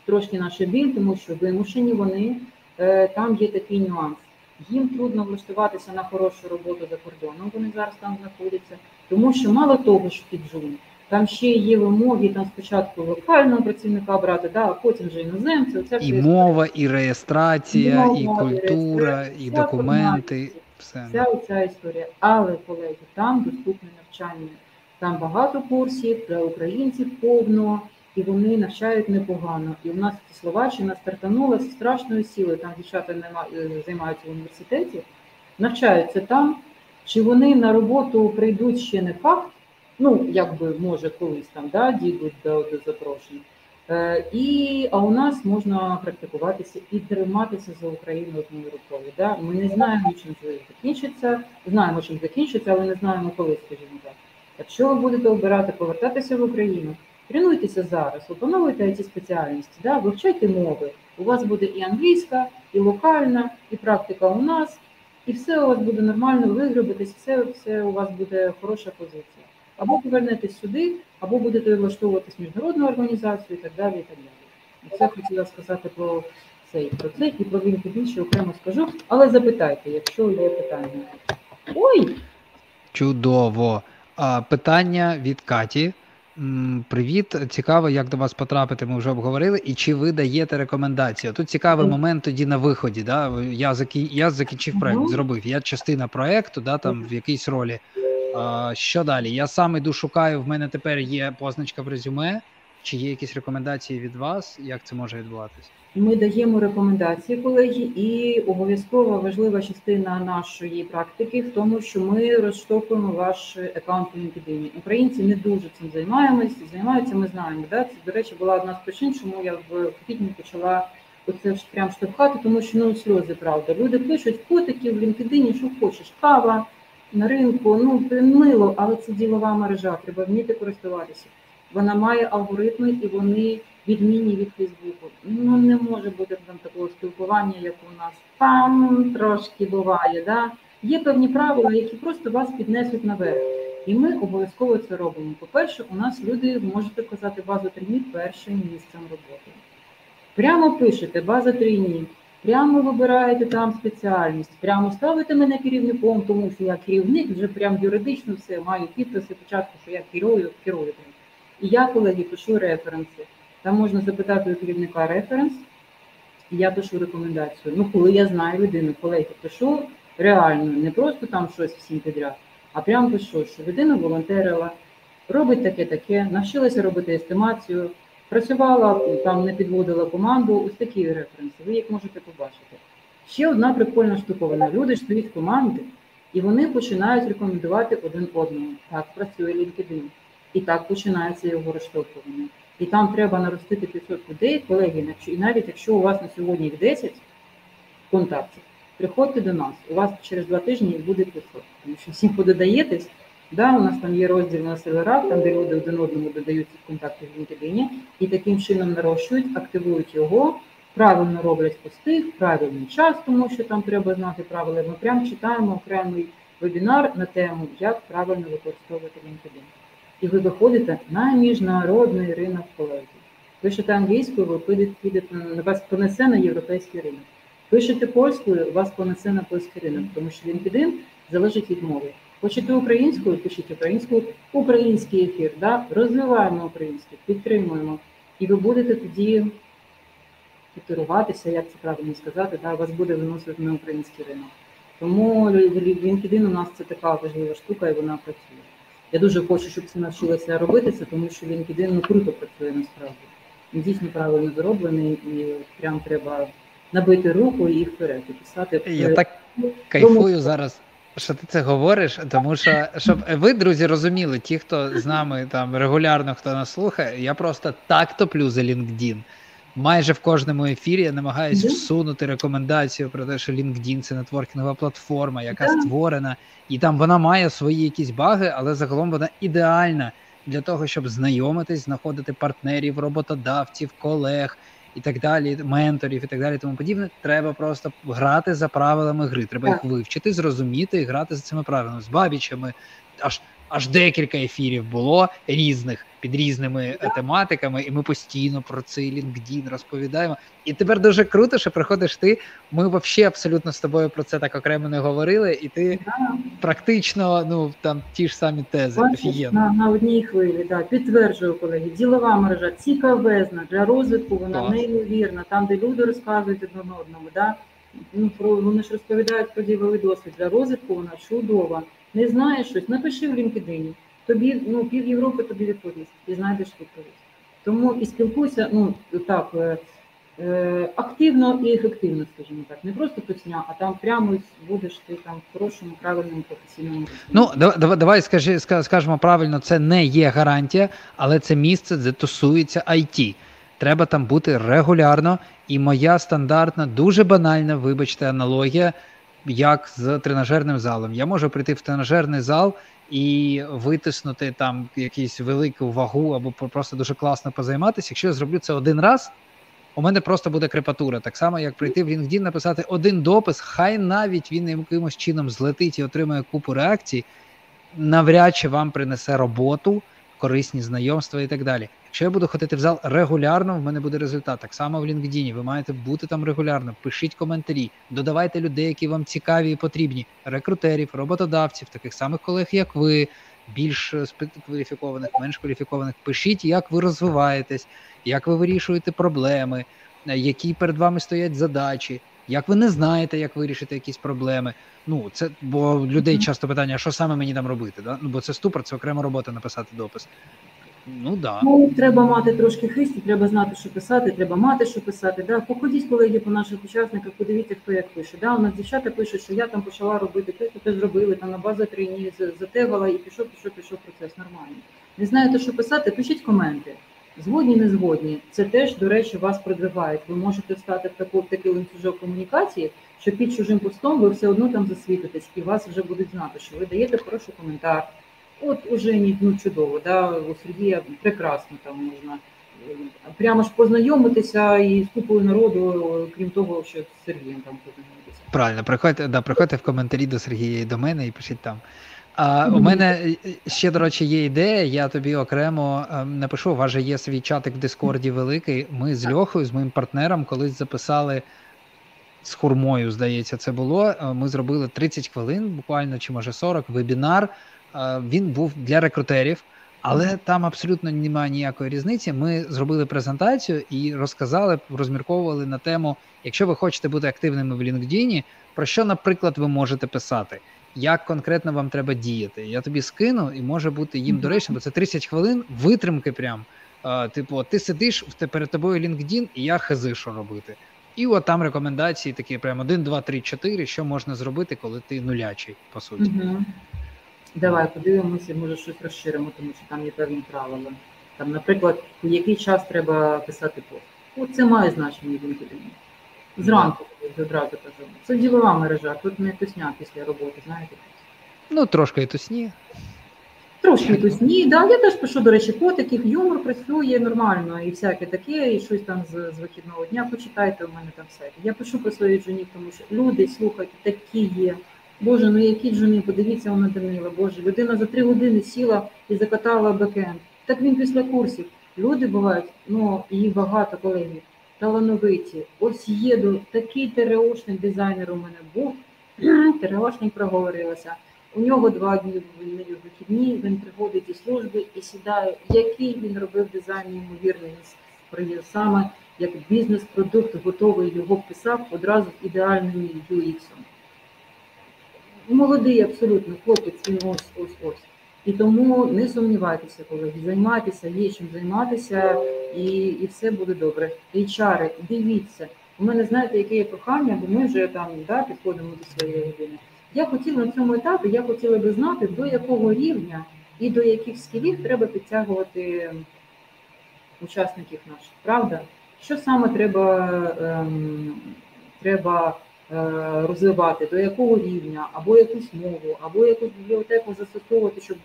трошки наш біль, тому що вимушені вони, е, там є такий нюанс їм трудно влаштуватися на хорошу роботу за кордоном. Вони зараз там знаходяться, тому що мало того, що піджун, Там ще є вимоги, там спочатку локального працівника брати, да, а потім вже іноземця. Оця І мова, і реєстрація, і культура, і вся документи. Все. Вся оця історія. Але, колеги, там доступне навчання. Там багато курсів для українців повно, і вони навчають непогано. І у нас Словаччина стартанула з страшною силою. Там дівчата е, займаються в університеті, навчаються там. Чи вони на роботу прийдуть ще не факт? Ну, якби може колись там да, дійдуть до, до запрошень. Е, і, а у нас можна практикуватися і триматися за Україну одною рукою. Да? Ми не знаємо, чим це закінчиться, знаємо, чим закінчиться, але не знаємо, коли, скажімо так. Якщо ви будете обирати повертатися в Україну, тренуйтеся зараз, опановуйте ці спеціальності, да? вивчайте мови. У вас буде і англійська, і локальна, і практика у нас, і все у вас буде нормально, вигребетесь, все, все у вас буде хороша позиція. Або повернетесь сюди, або будете влаштовуватись в міжнародну організацію і так далі. і так далі. І Це хотіла сказати про цей про це і про він більше окремо скажу, але запитайте, якщо є питання. Ой, Чудово. А, питання від Каті. Привіт, цікаво, як до вас потрапити. Ми вже обговорили. І чи ви даєте рекомендації? Тут цікавий момент тоді на виході. Да? Я закі... я закінчив проект, зробив. Я частина проекту, да, там в якійсь ролі. Що далі? Я сам іду шукаю. В мене тепер є позначка в резюме. Чи є якісь рекомендації від вас? Як це може відбуватися? Ми даємо рекомендації, колеги, і обов'язково важлива частина нашої практики в тому, що ми розштовхуємо ваш аккаунт в LinkedIn. Українці не дуже цим займаємось. Займаються, ми знаємо. Да? Це, до речі, була одна з причин, чому я в квітні почала оце ж прям штовхати, тому що ну сльози, правда. Люди пишуть фотики в LinkedIn, що хочеш, кава на ринку. Ну мило, але це ділова мережа. Треба вміти користуватися. Вона має алгоритми і вони відмінні від Фейсбуку. Ну не може бути там такого спілкування, як у нас там трошки буває. Да? Є певні правила, які просто вас піднесуть наверх. І ми обов'язково це робимо. По-перше, у нас люди можете казати базу тренів першим місцем роботи. Прямо пишете база тренів, прямо вибираєте там спеціальність, прямо ставите мене керівником, тому що я керівник, вже прям юридично все, маю підписи початку, що я керую, керую. І я, колеги, пишу референси. Там можна запитати у керівника референс, і я пишу рекомендацію. Ну, коли я знаю людину, колеги, пишу реально, не просто там щось всім підряд, а прямо пишу, що людина волонтерила, робить таке-таке, навчилася робити естимацію, працювала, там не підводила команду. Ось такі референси. Ви їх можете побачити. Ще одна прикольна штуковина. Люди стоять команди, і вони починають рекомендувати один одному. Так працює LinkedIn. І так починається його розштовхування. І там треба наростити 500 людей, колеги, і навіть якщо у вас на сьогодні їх 10 контактів, приходьте до нас. У вас через два тижні їх буде 500. Тому що всім подадаєтесь. Да, у нас там є розділ на серверах, там де люди один одному додають ці контакти в LinkedIn, і таким чином нарощують, активують його, правильно роблять пости, правильний час, тому що там треба знати правила. Ми прямо читаємо окремий вебінар на тему, як правильно використовувати LinkedIn. І ви виходите на міжнародний ринок колеги. Пишете англійською, ви підете, підете вас понесе на європейський ринок. Пишете польською, вас понесе на польський ринок, тому що LinkedIn залежить від мови. Хочете українською, пишіть українською, український ефір, да? розвиваємо українську, підтримуємо. І ви будете тоді котируватися, як це правильно сказати, да? вас буде виносити на український ринок. Тому LinkedIn у нас це така важлива штука, і вона працює. Я дуже хочу, щоб це навчилося робити це, тому що LinkedIn ну, круто працює насправді. Він дійсно правильно зроблений і прям треба набити руку і вперед і писати. Я так кайфую зараз, що ти це говориш, тому що щоб ви, друзі, розуміли, ті, хто з нами там регулярно хто нас слухає, я просто так топлю за LinkedIn. Майже в кожному ефірі я намагаюся всунути рекомендацію про те, що LinkedIn – це нетворкінгова платформа, яка yeah. створена, і там вона має свої якісь баги, але загалом вона ідеальна для того, щоб знайомитись, знаходити партнерів, роботодавців, колег і так далі, менторів і так далі. Тому подібне. Треба просто грати за правилами гри. Треба їх вивчити, зрозуміти і грати за цими правилами з бабічами. Аж аж декілька ефірів було різних. Під різними тематиками, і ми постійно про цей LinkedIn розповідаємо. І тепер дуже круто, що приходиш ти. Ми взагалі абсолютно з тобою про це так окремо не говорили, і ти практично ну там ті ж самі тези. Бачиш, на, на одній хвилі, да. підтверджую, колеги, ділова мережа цікавезна для розвитку, вона Клас. неймовірна, там, де люди розказують один одному. Да? Ну, про, Вони ж розповідають про діловий досвід для розвитку, вона чудова. Не знаєш щось, напиши в LinkedIn. Тобі ну, пів Європи тобі відповість і знайдеш відповідь. Тому і спілкуйся, ну так е, е, активно і ефективно, скажімо так, не просто пісня, а там прямо будеш ти там в хорошому, правильному професійному. Ну давай, давай скажи, скажемо правильно, це не є гарантія, але це місце, де тусується IT. Треба там бути регулярно. І моя стандартна, дуже банальна, вибачте, аналогія, як з тренажерним залом. Я можу прийти в тренажерний зал і витиснути там якусь велику вагу або просто дуже класно позайматися. Якщо я зроблю це один раз, у мене просто буде крепатура. Так само, як прийти в LinkedIn, написати один допис, хай навіть він якимось чином злетить і отримує купу реакцій, навряд чи вам принесе роботу, корисні знайомства і так далі. Якщо я буду ходити в зал регулярно, в мене буде результат. Так само в LinkedIn, Ви маєте бути там регулярно. Пишіть коментарі, додавайте людей, які вам цікаві і потрібні, рекрутерів, роботодавців, таких самих колег, як ви, більш кваліфікованих, менш кваліфікованих. Пишіть, як ви розвиваєтесь, як ви вирішуєте проблеми, які перед вами стоять задачі. Як ви не знаєте, як вирішити якісь проблеми? Ну це бо людей часто питання, що саме мені там робити? Да? Ну бо це ступор, це окрема робота написати допис. Ну да. Ну, треба мати трошки хисті, треба знати, що писати, треба мати, що писати. Да? Походіть, колеги, по наших учасниках, подивіться, хто як пише. Да? У нас дівчата пишуть, що я там почала робити те, що те зробили, там на базу трійні затегала і пішов, пішов, пішов процес. Нормально. Не знаєте, що писати, пишіть коменти. Згодні, не згодні. Це теж, до речі, вас продвигають. Ви можете стати в таку в такий ланцюжок комунікації, що під чужим постом ви все одно там засвітитесь, і вас вже будуть знати, що ви даєте хороший коментар. От уже ні, ну чудово, да, у Сергія прекрасно там можна е, прямо ж познайомитися і з купою народу, крім того, що з Сергієм там познайомитися. Правильно, приходьте, да, приходьте в коментарі до Сергія і до мене і пишіть там. А у мене ще, до речі, є ідея. Я тобі окремо ем, напишу. У вас же є свій чатик в Дискорді великий. Ми з Льохою, з моїм партнером, колись записали з хурмою, здається, це було. Е, ми зробили 30 хвилин, буквально чи може 40, вебінар він був для рекрутерів, але там абсолютно немає ніякої різниці. Ми зробили презентацію і розказали, розмірковували на тему, якщо ви хочете бути активними в LinkedIn, про що, наприклад, ви можете писати. Як конкретно вам треба діяти? Я тобі скину, і може бути їм доречно, бо це 30 хвилин витримки. Прям типу, ти сидиш перед тобою LinkedIn, і я хази, що робити. І от там рекомендації такі: прям 1, 2, 3, 4, що можна зробити, коли ти нулячий, по суті. Uh-huh. Давай подивимося, може щось розширимо, тому що там є певні правила. Там, наприклад, у який час треба писати пост. От це має значення в LinkedIn. Зранку одразу кажу. Це ділова мережа, тут не тусня після роботи, знаєте? Ну, трошки і тусні. Трошки тусні, да. Я теж пишу, до речі, котиків, юмор працює нормально і всяке таке, і щось там з, з вихідного дня почитайте, у мене там все. Я пишу про своїх жінів, тому що люди, слухайте, такі є. Боже, ну які жони, подивіться вона Данила, Боже, людина за три години сіла і закатала бекенд. Так він після курсів. Люди бувають, ну їх багато колеги, талановиті. Ось їду, такий тереошний дизайнер у мене був, тереошник проговорилася. У нього два дні вихідні, він приходить із служби і сідає, який він робив дизайн ймовірний саме як бізнес-продукт готовий його писав одразу ідеальним UX молодий абсолютно хлопець, він ось ось ось. І тому не сумнівайтеся, колеги, займайтеся, є чим займатися, і і все буде добре. HR, дивіться. У мене знаєте, яке є прохання, бо ми вже там да, підходимо до своєї години. Я хотіла на цьому етапі, я хотіла би знати, до якого рівня і до яких скілів треба підтягувати учасників наших, правда? Що саме треба, ем, треба розвивати, до якого рівня, або якусь мову, або якусь бібліотеку застосовувати, щоб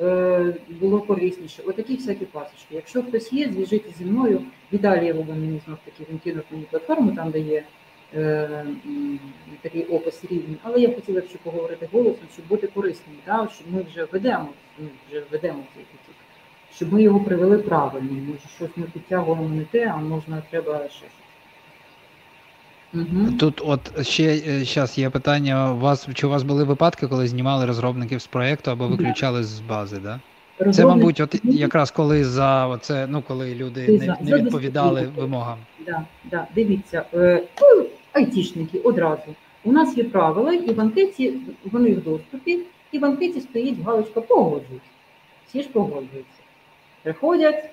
е, було корисніше. Отакі всякі пасочки. Якщо хтось є, зв'яжіться зі мною. Віталія Вова мені знов таки він кинув мені платформу, там де є е, такий опис рівень. Але я хотіла б ще поговорити голосом, щоб бути корисним, да? щоб ми вже ведемо, ми вже ведемо цей потік. щоб ми його привели правильно. Може, щось ми підтягуємо не те, а можна треба ще щось. Угу. Тут, от ще зараз є питання: у вас чи у вас були випадки, коли знімали розробників з проєкту або виключали з бази? Да? Це, мабуть, от якраз коли за оце, ну коли люди не, не відповідали вимогам. Да, да, Дивіться, е, ну, айтішники одразу. У нас є правила, і в анкеті вони в доступі, і в анкеті стоїть галочка погоджуюсь. Всі ж погоджуються. Приходять.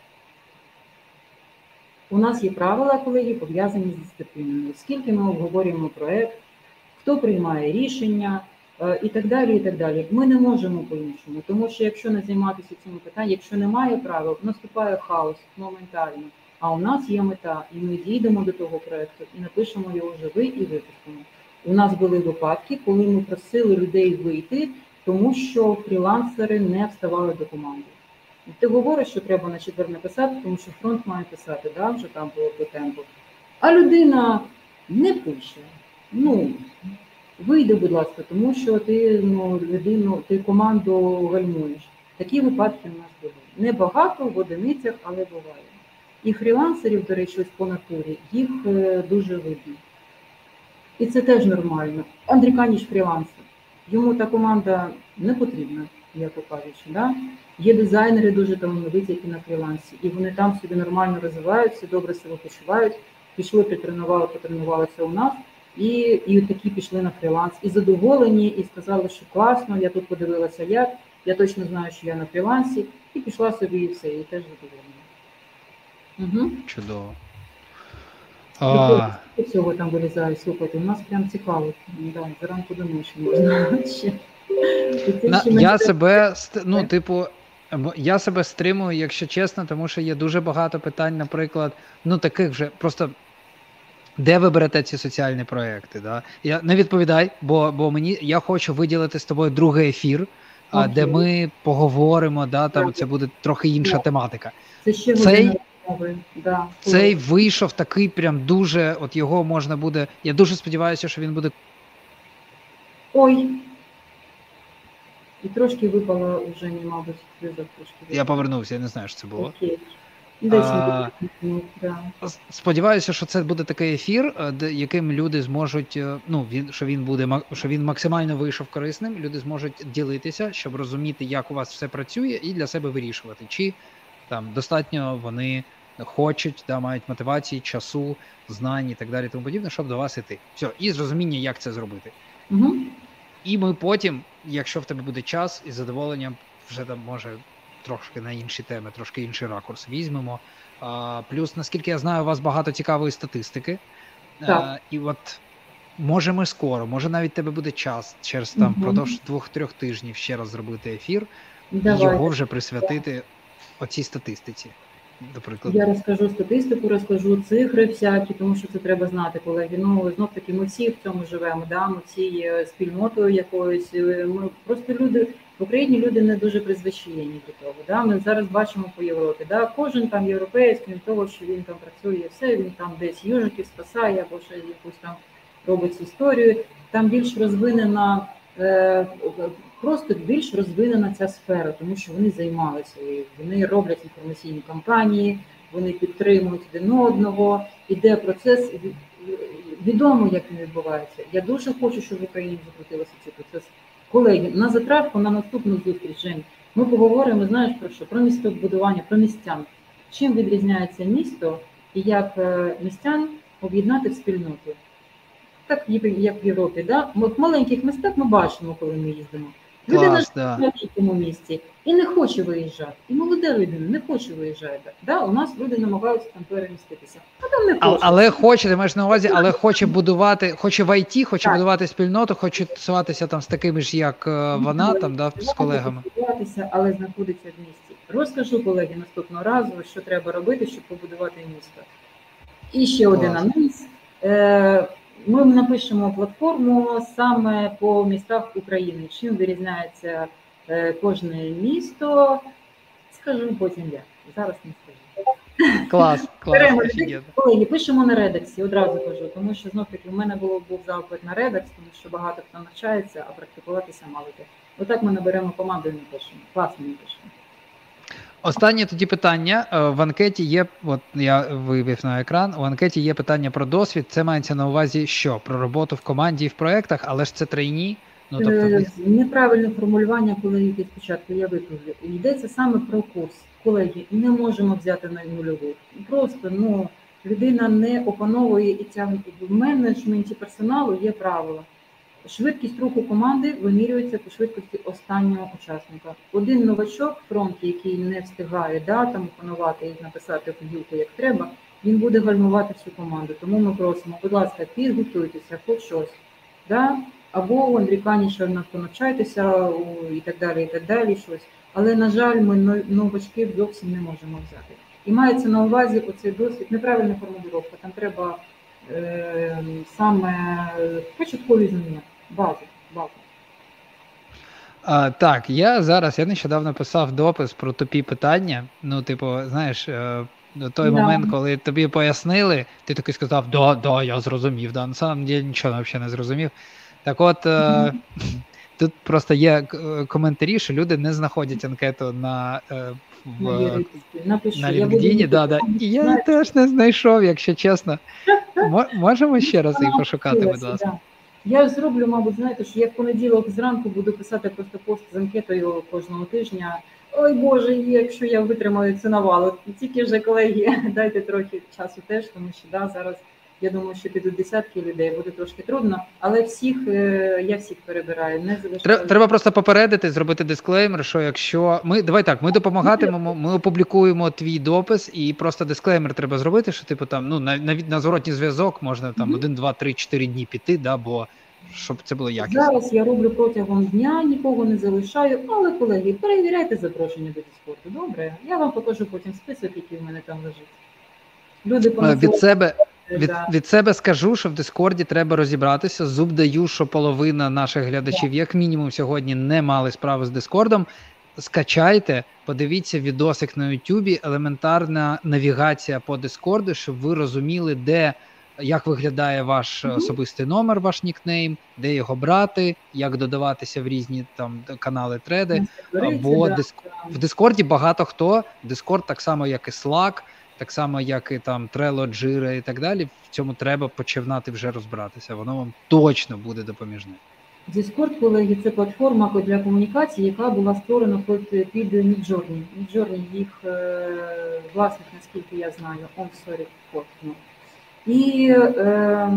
У нас є правила, колеги, пов'язані з дисципліною. Скільки ми обговорюємо проєкт, хто приймає рішення е, і так далі. і так далі. Ми не можемо по-іншому, тому що якщо не займатися цими питаннями, якщо немає правил, наступає хаос моментально. А у нас є мета, і ми дійдемо до того проєкту і напишемо його живий і випустимо. У нас були випадки, коли ми просили людей вийти, тому що фрілансери не вставали до команди. Ти говориш, що треба на четвер написати, тому що фронт має писати, да, вже там було по темпу. А людина не пише. Ну, вийди, будь ласка, тому що ти ну, людину, ти команду гальмуєш. Такі випадки у нас були. Небагато в одиницях, але буває. І фрілансерів, до речі, ось по натурі, їх е, дуже видно. І це теж нормально. Андрій Каніч фрілансер. Йому та команда не потрібна, як кажучи. Да? Є дизайнери дуже талановиті, які на фрілансі, і вони там собі нормально розвиваються, добре себе почувають. Пішли, притренували, потренувалися у нас, і і такі пішли на фріланс. І задоволені, і сказали, що класно, я тут подивилася як, я точно знаю, що я на фрілансі, і пішла собі і все, і теж задоволена. Угу. Чудово. А... Цього там вилізає, слухайте, у нас прям цікаво. Да, зранку до ночі можна ще. На, я себе, ну, типу, я себе стримую, якщо чесно, тому що є дуже багато питань, наприклад, ну таких вже просто. Де ви берете ці соціальні проекти? Да? Я не відповідай, бо бо мені я хочу виділити з тобою другий ефір, а, де ми поговоримо. Да, там це буде трохи інша тематика. Це ще Цей, да. Цей вийшов такий, прям дуже. От його можна буде. Я дуже сподіваюся, що він буде. Ой. І трошки випало вже, мабуть, зв'язок трошки. Я повернувся, я не знаю, що це було. Окей. А, Сподіваюся, що це буде такий ефір, е, де яким люди зможуть. Е, ну він що він буде що він максимально вийшов корисним. Люди зможуть ділитися, щоб розуміти, як у вас все працює, і для себе вирішувати, чи там достатньо вони хочуть, да, мають мотивації, часу, знань і так далі, тому подібне, щоб до вас іти. Все, і зрозуміння, як це зробити. Угу. І ми потім, якщо в тебе буде час, із задоволенням вже там може трошки на інші теми, трошки інший ракурс візьмемо. А, Плюс, наскільки я знаю, у вас багато цікавої статистики. Так. А, І от може ми скоро, може навіть тебе буде час через там угу. продовж двох-трьох тижнів ще раз зробити ефір Давай. і його вже присвятити оцій статистиці до прикладу? Я розкажу статистику, розкажу цифри всякі, тому що це треба знати, колеги. Ну знов таки, ми всі в цьому живемо. Да? Ми всі спільнотою якоюсь. Ми просто люди в Україні люди не дуже призвичайні до того. Да? Ми зараз бачимо по Європі. Да? Кожен там європеєць, крім того, що він там працює, все він там десь южиків спасає або ще якусь там робить історію. Там більш розвинена. Просто більш розвинена ця сфера, тому що вони займалися вони роблять інформаційні кампанії, вони підтримують один одного. Іде процес відомо, як він відбувається. Я дуже хочу, щоб в Україні закрутилося цей процес. Колеги, на затравку на наступну зустріч Жень, ми поговоримо. Знаєш про що? Про містобудування, про містян. Чим відрізняється місто і як е, містян об'єднати в спільноту? Так як в Європі, да? Ми в маленьких містах ми бачимо, коли ми їздимо. Людина да. в цьому місці і не хоче виїжджати. І молода людина не хоче виїжджати. Да? У нас люди намагаються там переміститися. А там не хоче. Але хоче, ти маєш на увазі, але хоче будувати, хоче в ІТ, хоче так. будувати спільноту, хоче тусуватися там з такими ж, як е, вона, там, да, з колегами. Але знаходиться в місті. Розкажу колеги наступного разу, що треба робити, щоб побудувати місто. І ще Клас. один анонс. Ми напишемо платформу саме по містах України. Чим вирізняється е, кожне місто? Скажу потім я. Зараз не скажу. Клас, клас. Колеги, пишемо на редаксі, одразу кажу, тому що знов таки в мене було був запит на редакс, тому що багато хто навчається, а практикуватися мало де. Отак ми наберемо команду і напишемо. Класно напишемо. Останнє тоді питання е, в анкеті є. От я вивів на екран. У анкеті є питання про досвід. Це мається на увазі, що про роботу в команді і в проєктах, але ж це трейні. Ну тобто Е, ви... неправильне формулювання, колеги від спочатку я виправлю. Йдеться саме про курс. Колеги, не можемо взяти на нульову. Просто ну людина не опановує і тягне в менеджменті персоналу є правило. Швидкість руху команди вимірюється по швидкості останнього учасника. Один новачок фронті, який не встигає да, там опанувати і написати вілку як треба, він буде гальмувати всю команду. Тому ми просимо, будь ласка, підготуйтеся, хоч щось. Да? Або у Андрікані ще навчайтеся і так далі, і так далі. щось. Але, на жаль, ми новачків зовсім не можемо взяти. І мається на увазі оцей досвід, неправильна формулювання, там треба е, саме початкові знання, базу. базу. А, Так, я зараз я нещодавно писав допис про тупі питання. Ну, типу, знаєш, е, той да. момент, коли тобі пояснили, ти такий сказав, да, да, я зрозумів. Да, На самом деле нічого взагалі не зрозумів. Так от. Mm-hmm. Тут просто є коментарі, що люди не знаходять анкету на е, в, Напишу, на LinkedIn, да, да. І я теж не знайшов, якщо чесно. Можемо ще раз їх пошукати, будь ласка. Я зроблю, мабуть, знаєте, що я в понеділок зранку буду писати просто пост з анкетою кожного тижня. Ой Боже, якщо я витримаю це навалу, тільки вже колеги, дайте трохи часу теж, тому що да, зараз я думаю, що підуть десятки людей, буде трошки трудно, але всіх е, я всіх перебираю. Не залишаю. Треба просто попередити, зробити дисклеймер. Що якщо ми давай так, ми допомагатимемо, ми опублікуємо твій допис, і просто дисклеймер треба зробити, що типу там ну на на, на зворотній зв'язок можна там один, два, три, чотири дні піти, да, бо щоб це було якісно. Зараз я роблю протягом дня, нікого не залишаю, але колеги, перевіряйте запрошення до Діскорту. Добре, я вам покажу потім список, який в мене там лежить. Люди від себе. Від від себе скажу, що в Дискорді треба розібратися. Зуб даю, що половина наших глядачів, як мінімум, сьогодні не мали справи з Дискордом. Скачайте, подивіться відосик на Ютубі, елементарна навігація по Дискорду, щоб ви розуміли, де як виглядає ваш особистий номер, ваш нікнейм, де його брати, як додаватися в різні там канали, треди. Бо в Дискорді багато хто. Дискорд так само, як і Slack, так само, як і там Trello, Jira і так далі. В цьому треба починати вже розбиратися. Воно вам точно буде допоміжне. Discord, колеги, це платформа для комунікації, яка була створена під Midjourney. Midjourney їх е, власник, наскільки я знаю, он sorry, ну. І е,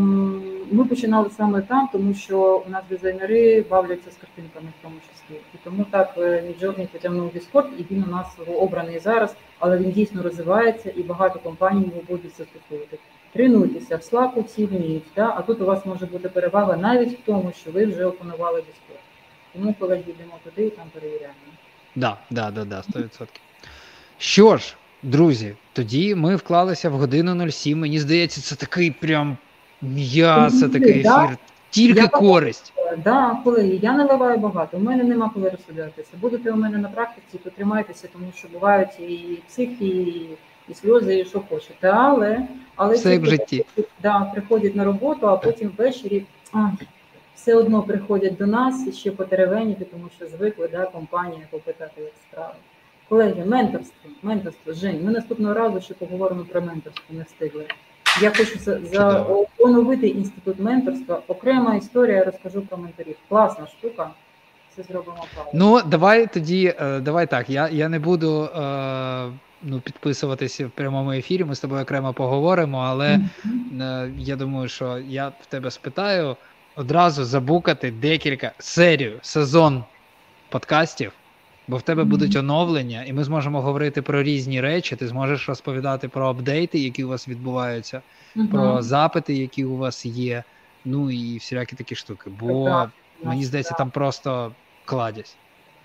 ми починали саме там, тому що у нас дизайнери бавляться з картинками в тому числі. І тому так Midjourney потягнув Discord, і він у нас обраний зараз, але він дійсно розвивається і багато компаній його будуть застосовувати. Тренуйтеся, в Slack всі вміють, да? а тут у вас може бути перевага навіть в тому, що ви вже опанували Discord. Тому, колеги, йдемо туди і там перевіряємо. Так, да, да, да, 100%. Що ж, друзі, тоді ми вклалися в годину 07. Мені здається, це такий прям м'ясо, такий ефір. Тільки я користь. Так, да, колеги, я наливаю багато. У мене нема коли розсудятися. Будете у мене на практиці, то тримайтеся, тому що бувають і психі, і, і сльози, і що хочете. Але але Все в житті. Да, приходять на роботу, а потім ввечері а, все одно приходять до нас і ще потеревеніти, тому що звикли да, компанія попитати як справи. Колеги, менторство, менторство, Жень, ми наступного разу ще поговоримо про менторство, не встигли. Я хочу за, за оновити інститут менторства. Окрема історія, я розкажу про менторів. Класна штука. Це зробимо правильно. Ну, давай тоді, е, давай так. Я я не буду е, ну, підписуватися в прямому ефірі. Ми з тобою окремо поговоримо, але mm-hmm. я думаю, що я в тебе спитаю одразу забукати декілька серію, сезон подкастів бо в тебе будуть оновлення, і ми зможемо говорити про різні речі. Ти зможеш розповідати про апдейти, які у вас відбуваються, uh-huh. про запити, які у вас є. Ну і всілякі такі штуки. Бо так, мені здається, так. там просто.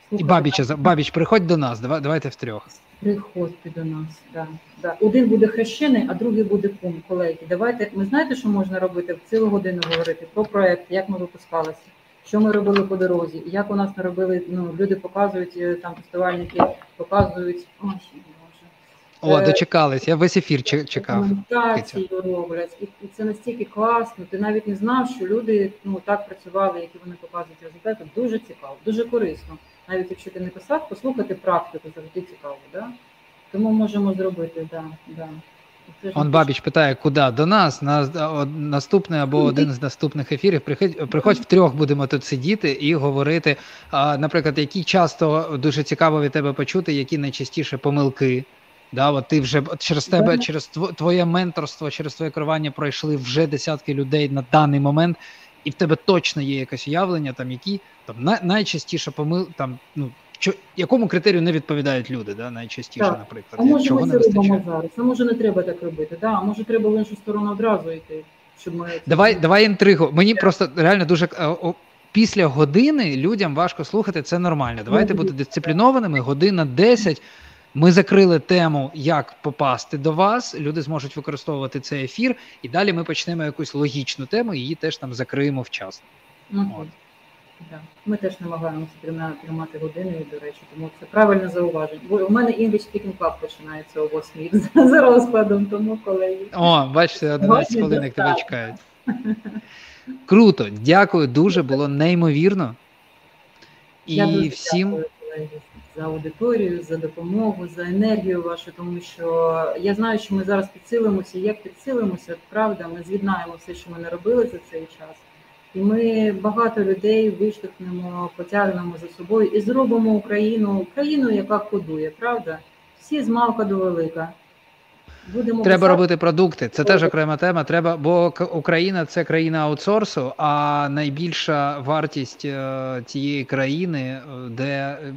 Слухай, і Бабіча, Бабіч, приходь до нас, давай, давайте втрьох. Приходьте до нас, да, да. Один буде хрещений, а другий буде кум, колеги. Давайте, ми знаєте, що можна робити? В цілу годину говорити про проект, як ми випускалися що ми робили по дорозі, як у нас не робили, ну люди показують е, там фестивальники, показують ой, О, е, дочекались, я весь ефір чекав. Роблять, і, і це настільки класно. Ти навіть не знав, що люди ну так працювали, які вони показують результати. Дуже цікаво, дуже корисно. Навіть якщо ти не писав, послухати практику завжди цікаво. Да? Тому можемо зробити, да, да. Он Бабіч питає, куди? До нас на наступний або один з наступних ефірів. Приходь, приходь втрьох, будемо тут сидіти і говорити. Наприклад, які часто дуже цікаво від тебе почути, які найчастіше помилки. Да, от ти вже через тебе, через твоє менторство, через твоє керування пройшли вже десятки людей на даний момент, і в тебе точно є якесь уявлення, там які там най, найчастіше помил там, ну що якому критерію не відповідають люди, да, найчастіше, Так. наприклад, А може чого ми не це робимо вистачає. зараз? А може не треба так робити? Да, а може треба в іншу сторону одразу йти, щоб ми Давай, давай інтригу. Мені просто реально дуже е, після години людям важко слухати, це нормально. Давайте Ну, бути дисциплінованими. Година 10. Ми закрили тему, як попасти до вас. Люди зможуть використовувати цей ефір, і далі ми почнемо якусь логічну тему, її теж там закриємо вчасно. Мгм. От. Да. Ми теж намагаємося тримати, тримати години, до речі, тому це правильне зауваження. Бо у мене English Speaking Club починається о 8 за розкладом, тому колеги. О, бачите, 11 Сьогодні хвилин, як тебе чекають. Круто, дякую дуже, було неймовірно. Я І дуже всім дякую, колеги, за аудиторію, за допомогу, за енергію вашу, тому що я знаю, що ми зараз підсилимося. Як підсилимося, от правда, ми з'єднаємо все, що ми не робили за цей час. І ми багато людей виштовхнемо, потягнемо за собою і зробимо Україну країною, яка кодує, правда? Всі з малка до велика. Будемо Треба писати- робити продукти. Це теж окрема тема. Треба, бо Україна це країна аутсорсу, а найбільша вартість е, тієї країни, е, де е,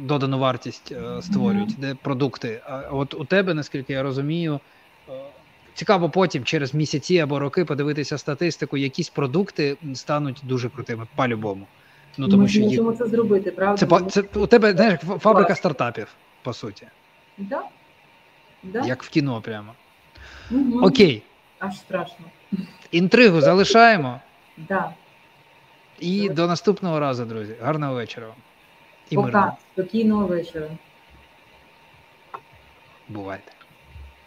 додану вартість е, створюють, де продукти. А от у тебе, наскільки я розумію, цікаво потім через місяці або роки подивитися статистику, якісь продукти стануть дуже крутими по-любому. Ну тому ми що їх можемо це зробити, правда? це це у тебе знаєш фабрика стартапів, по суті, Да? Да? як в кіно, прямо. Мгм. Окей, Аж страшно. інтригу залишаємо. Да. І до наступного разу, друзі. Гарного вечора вам. І мирного. Пока. Спокійного вечора. Бувайте.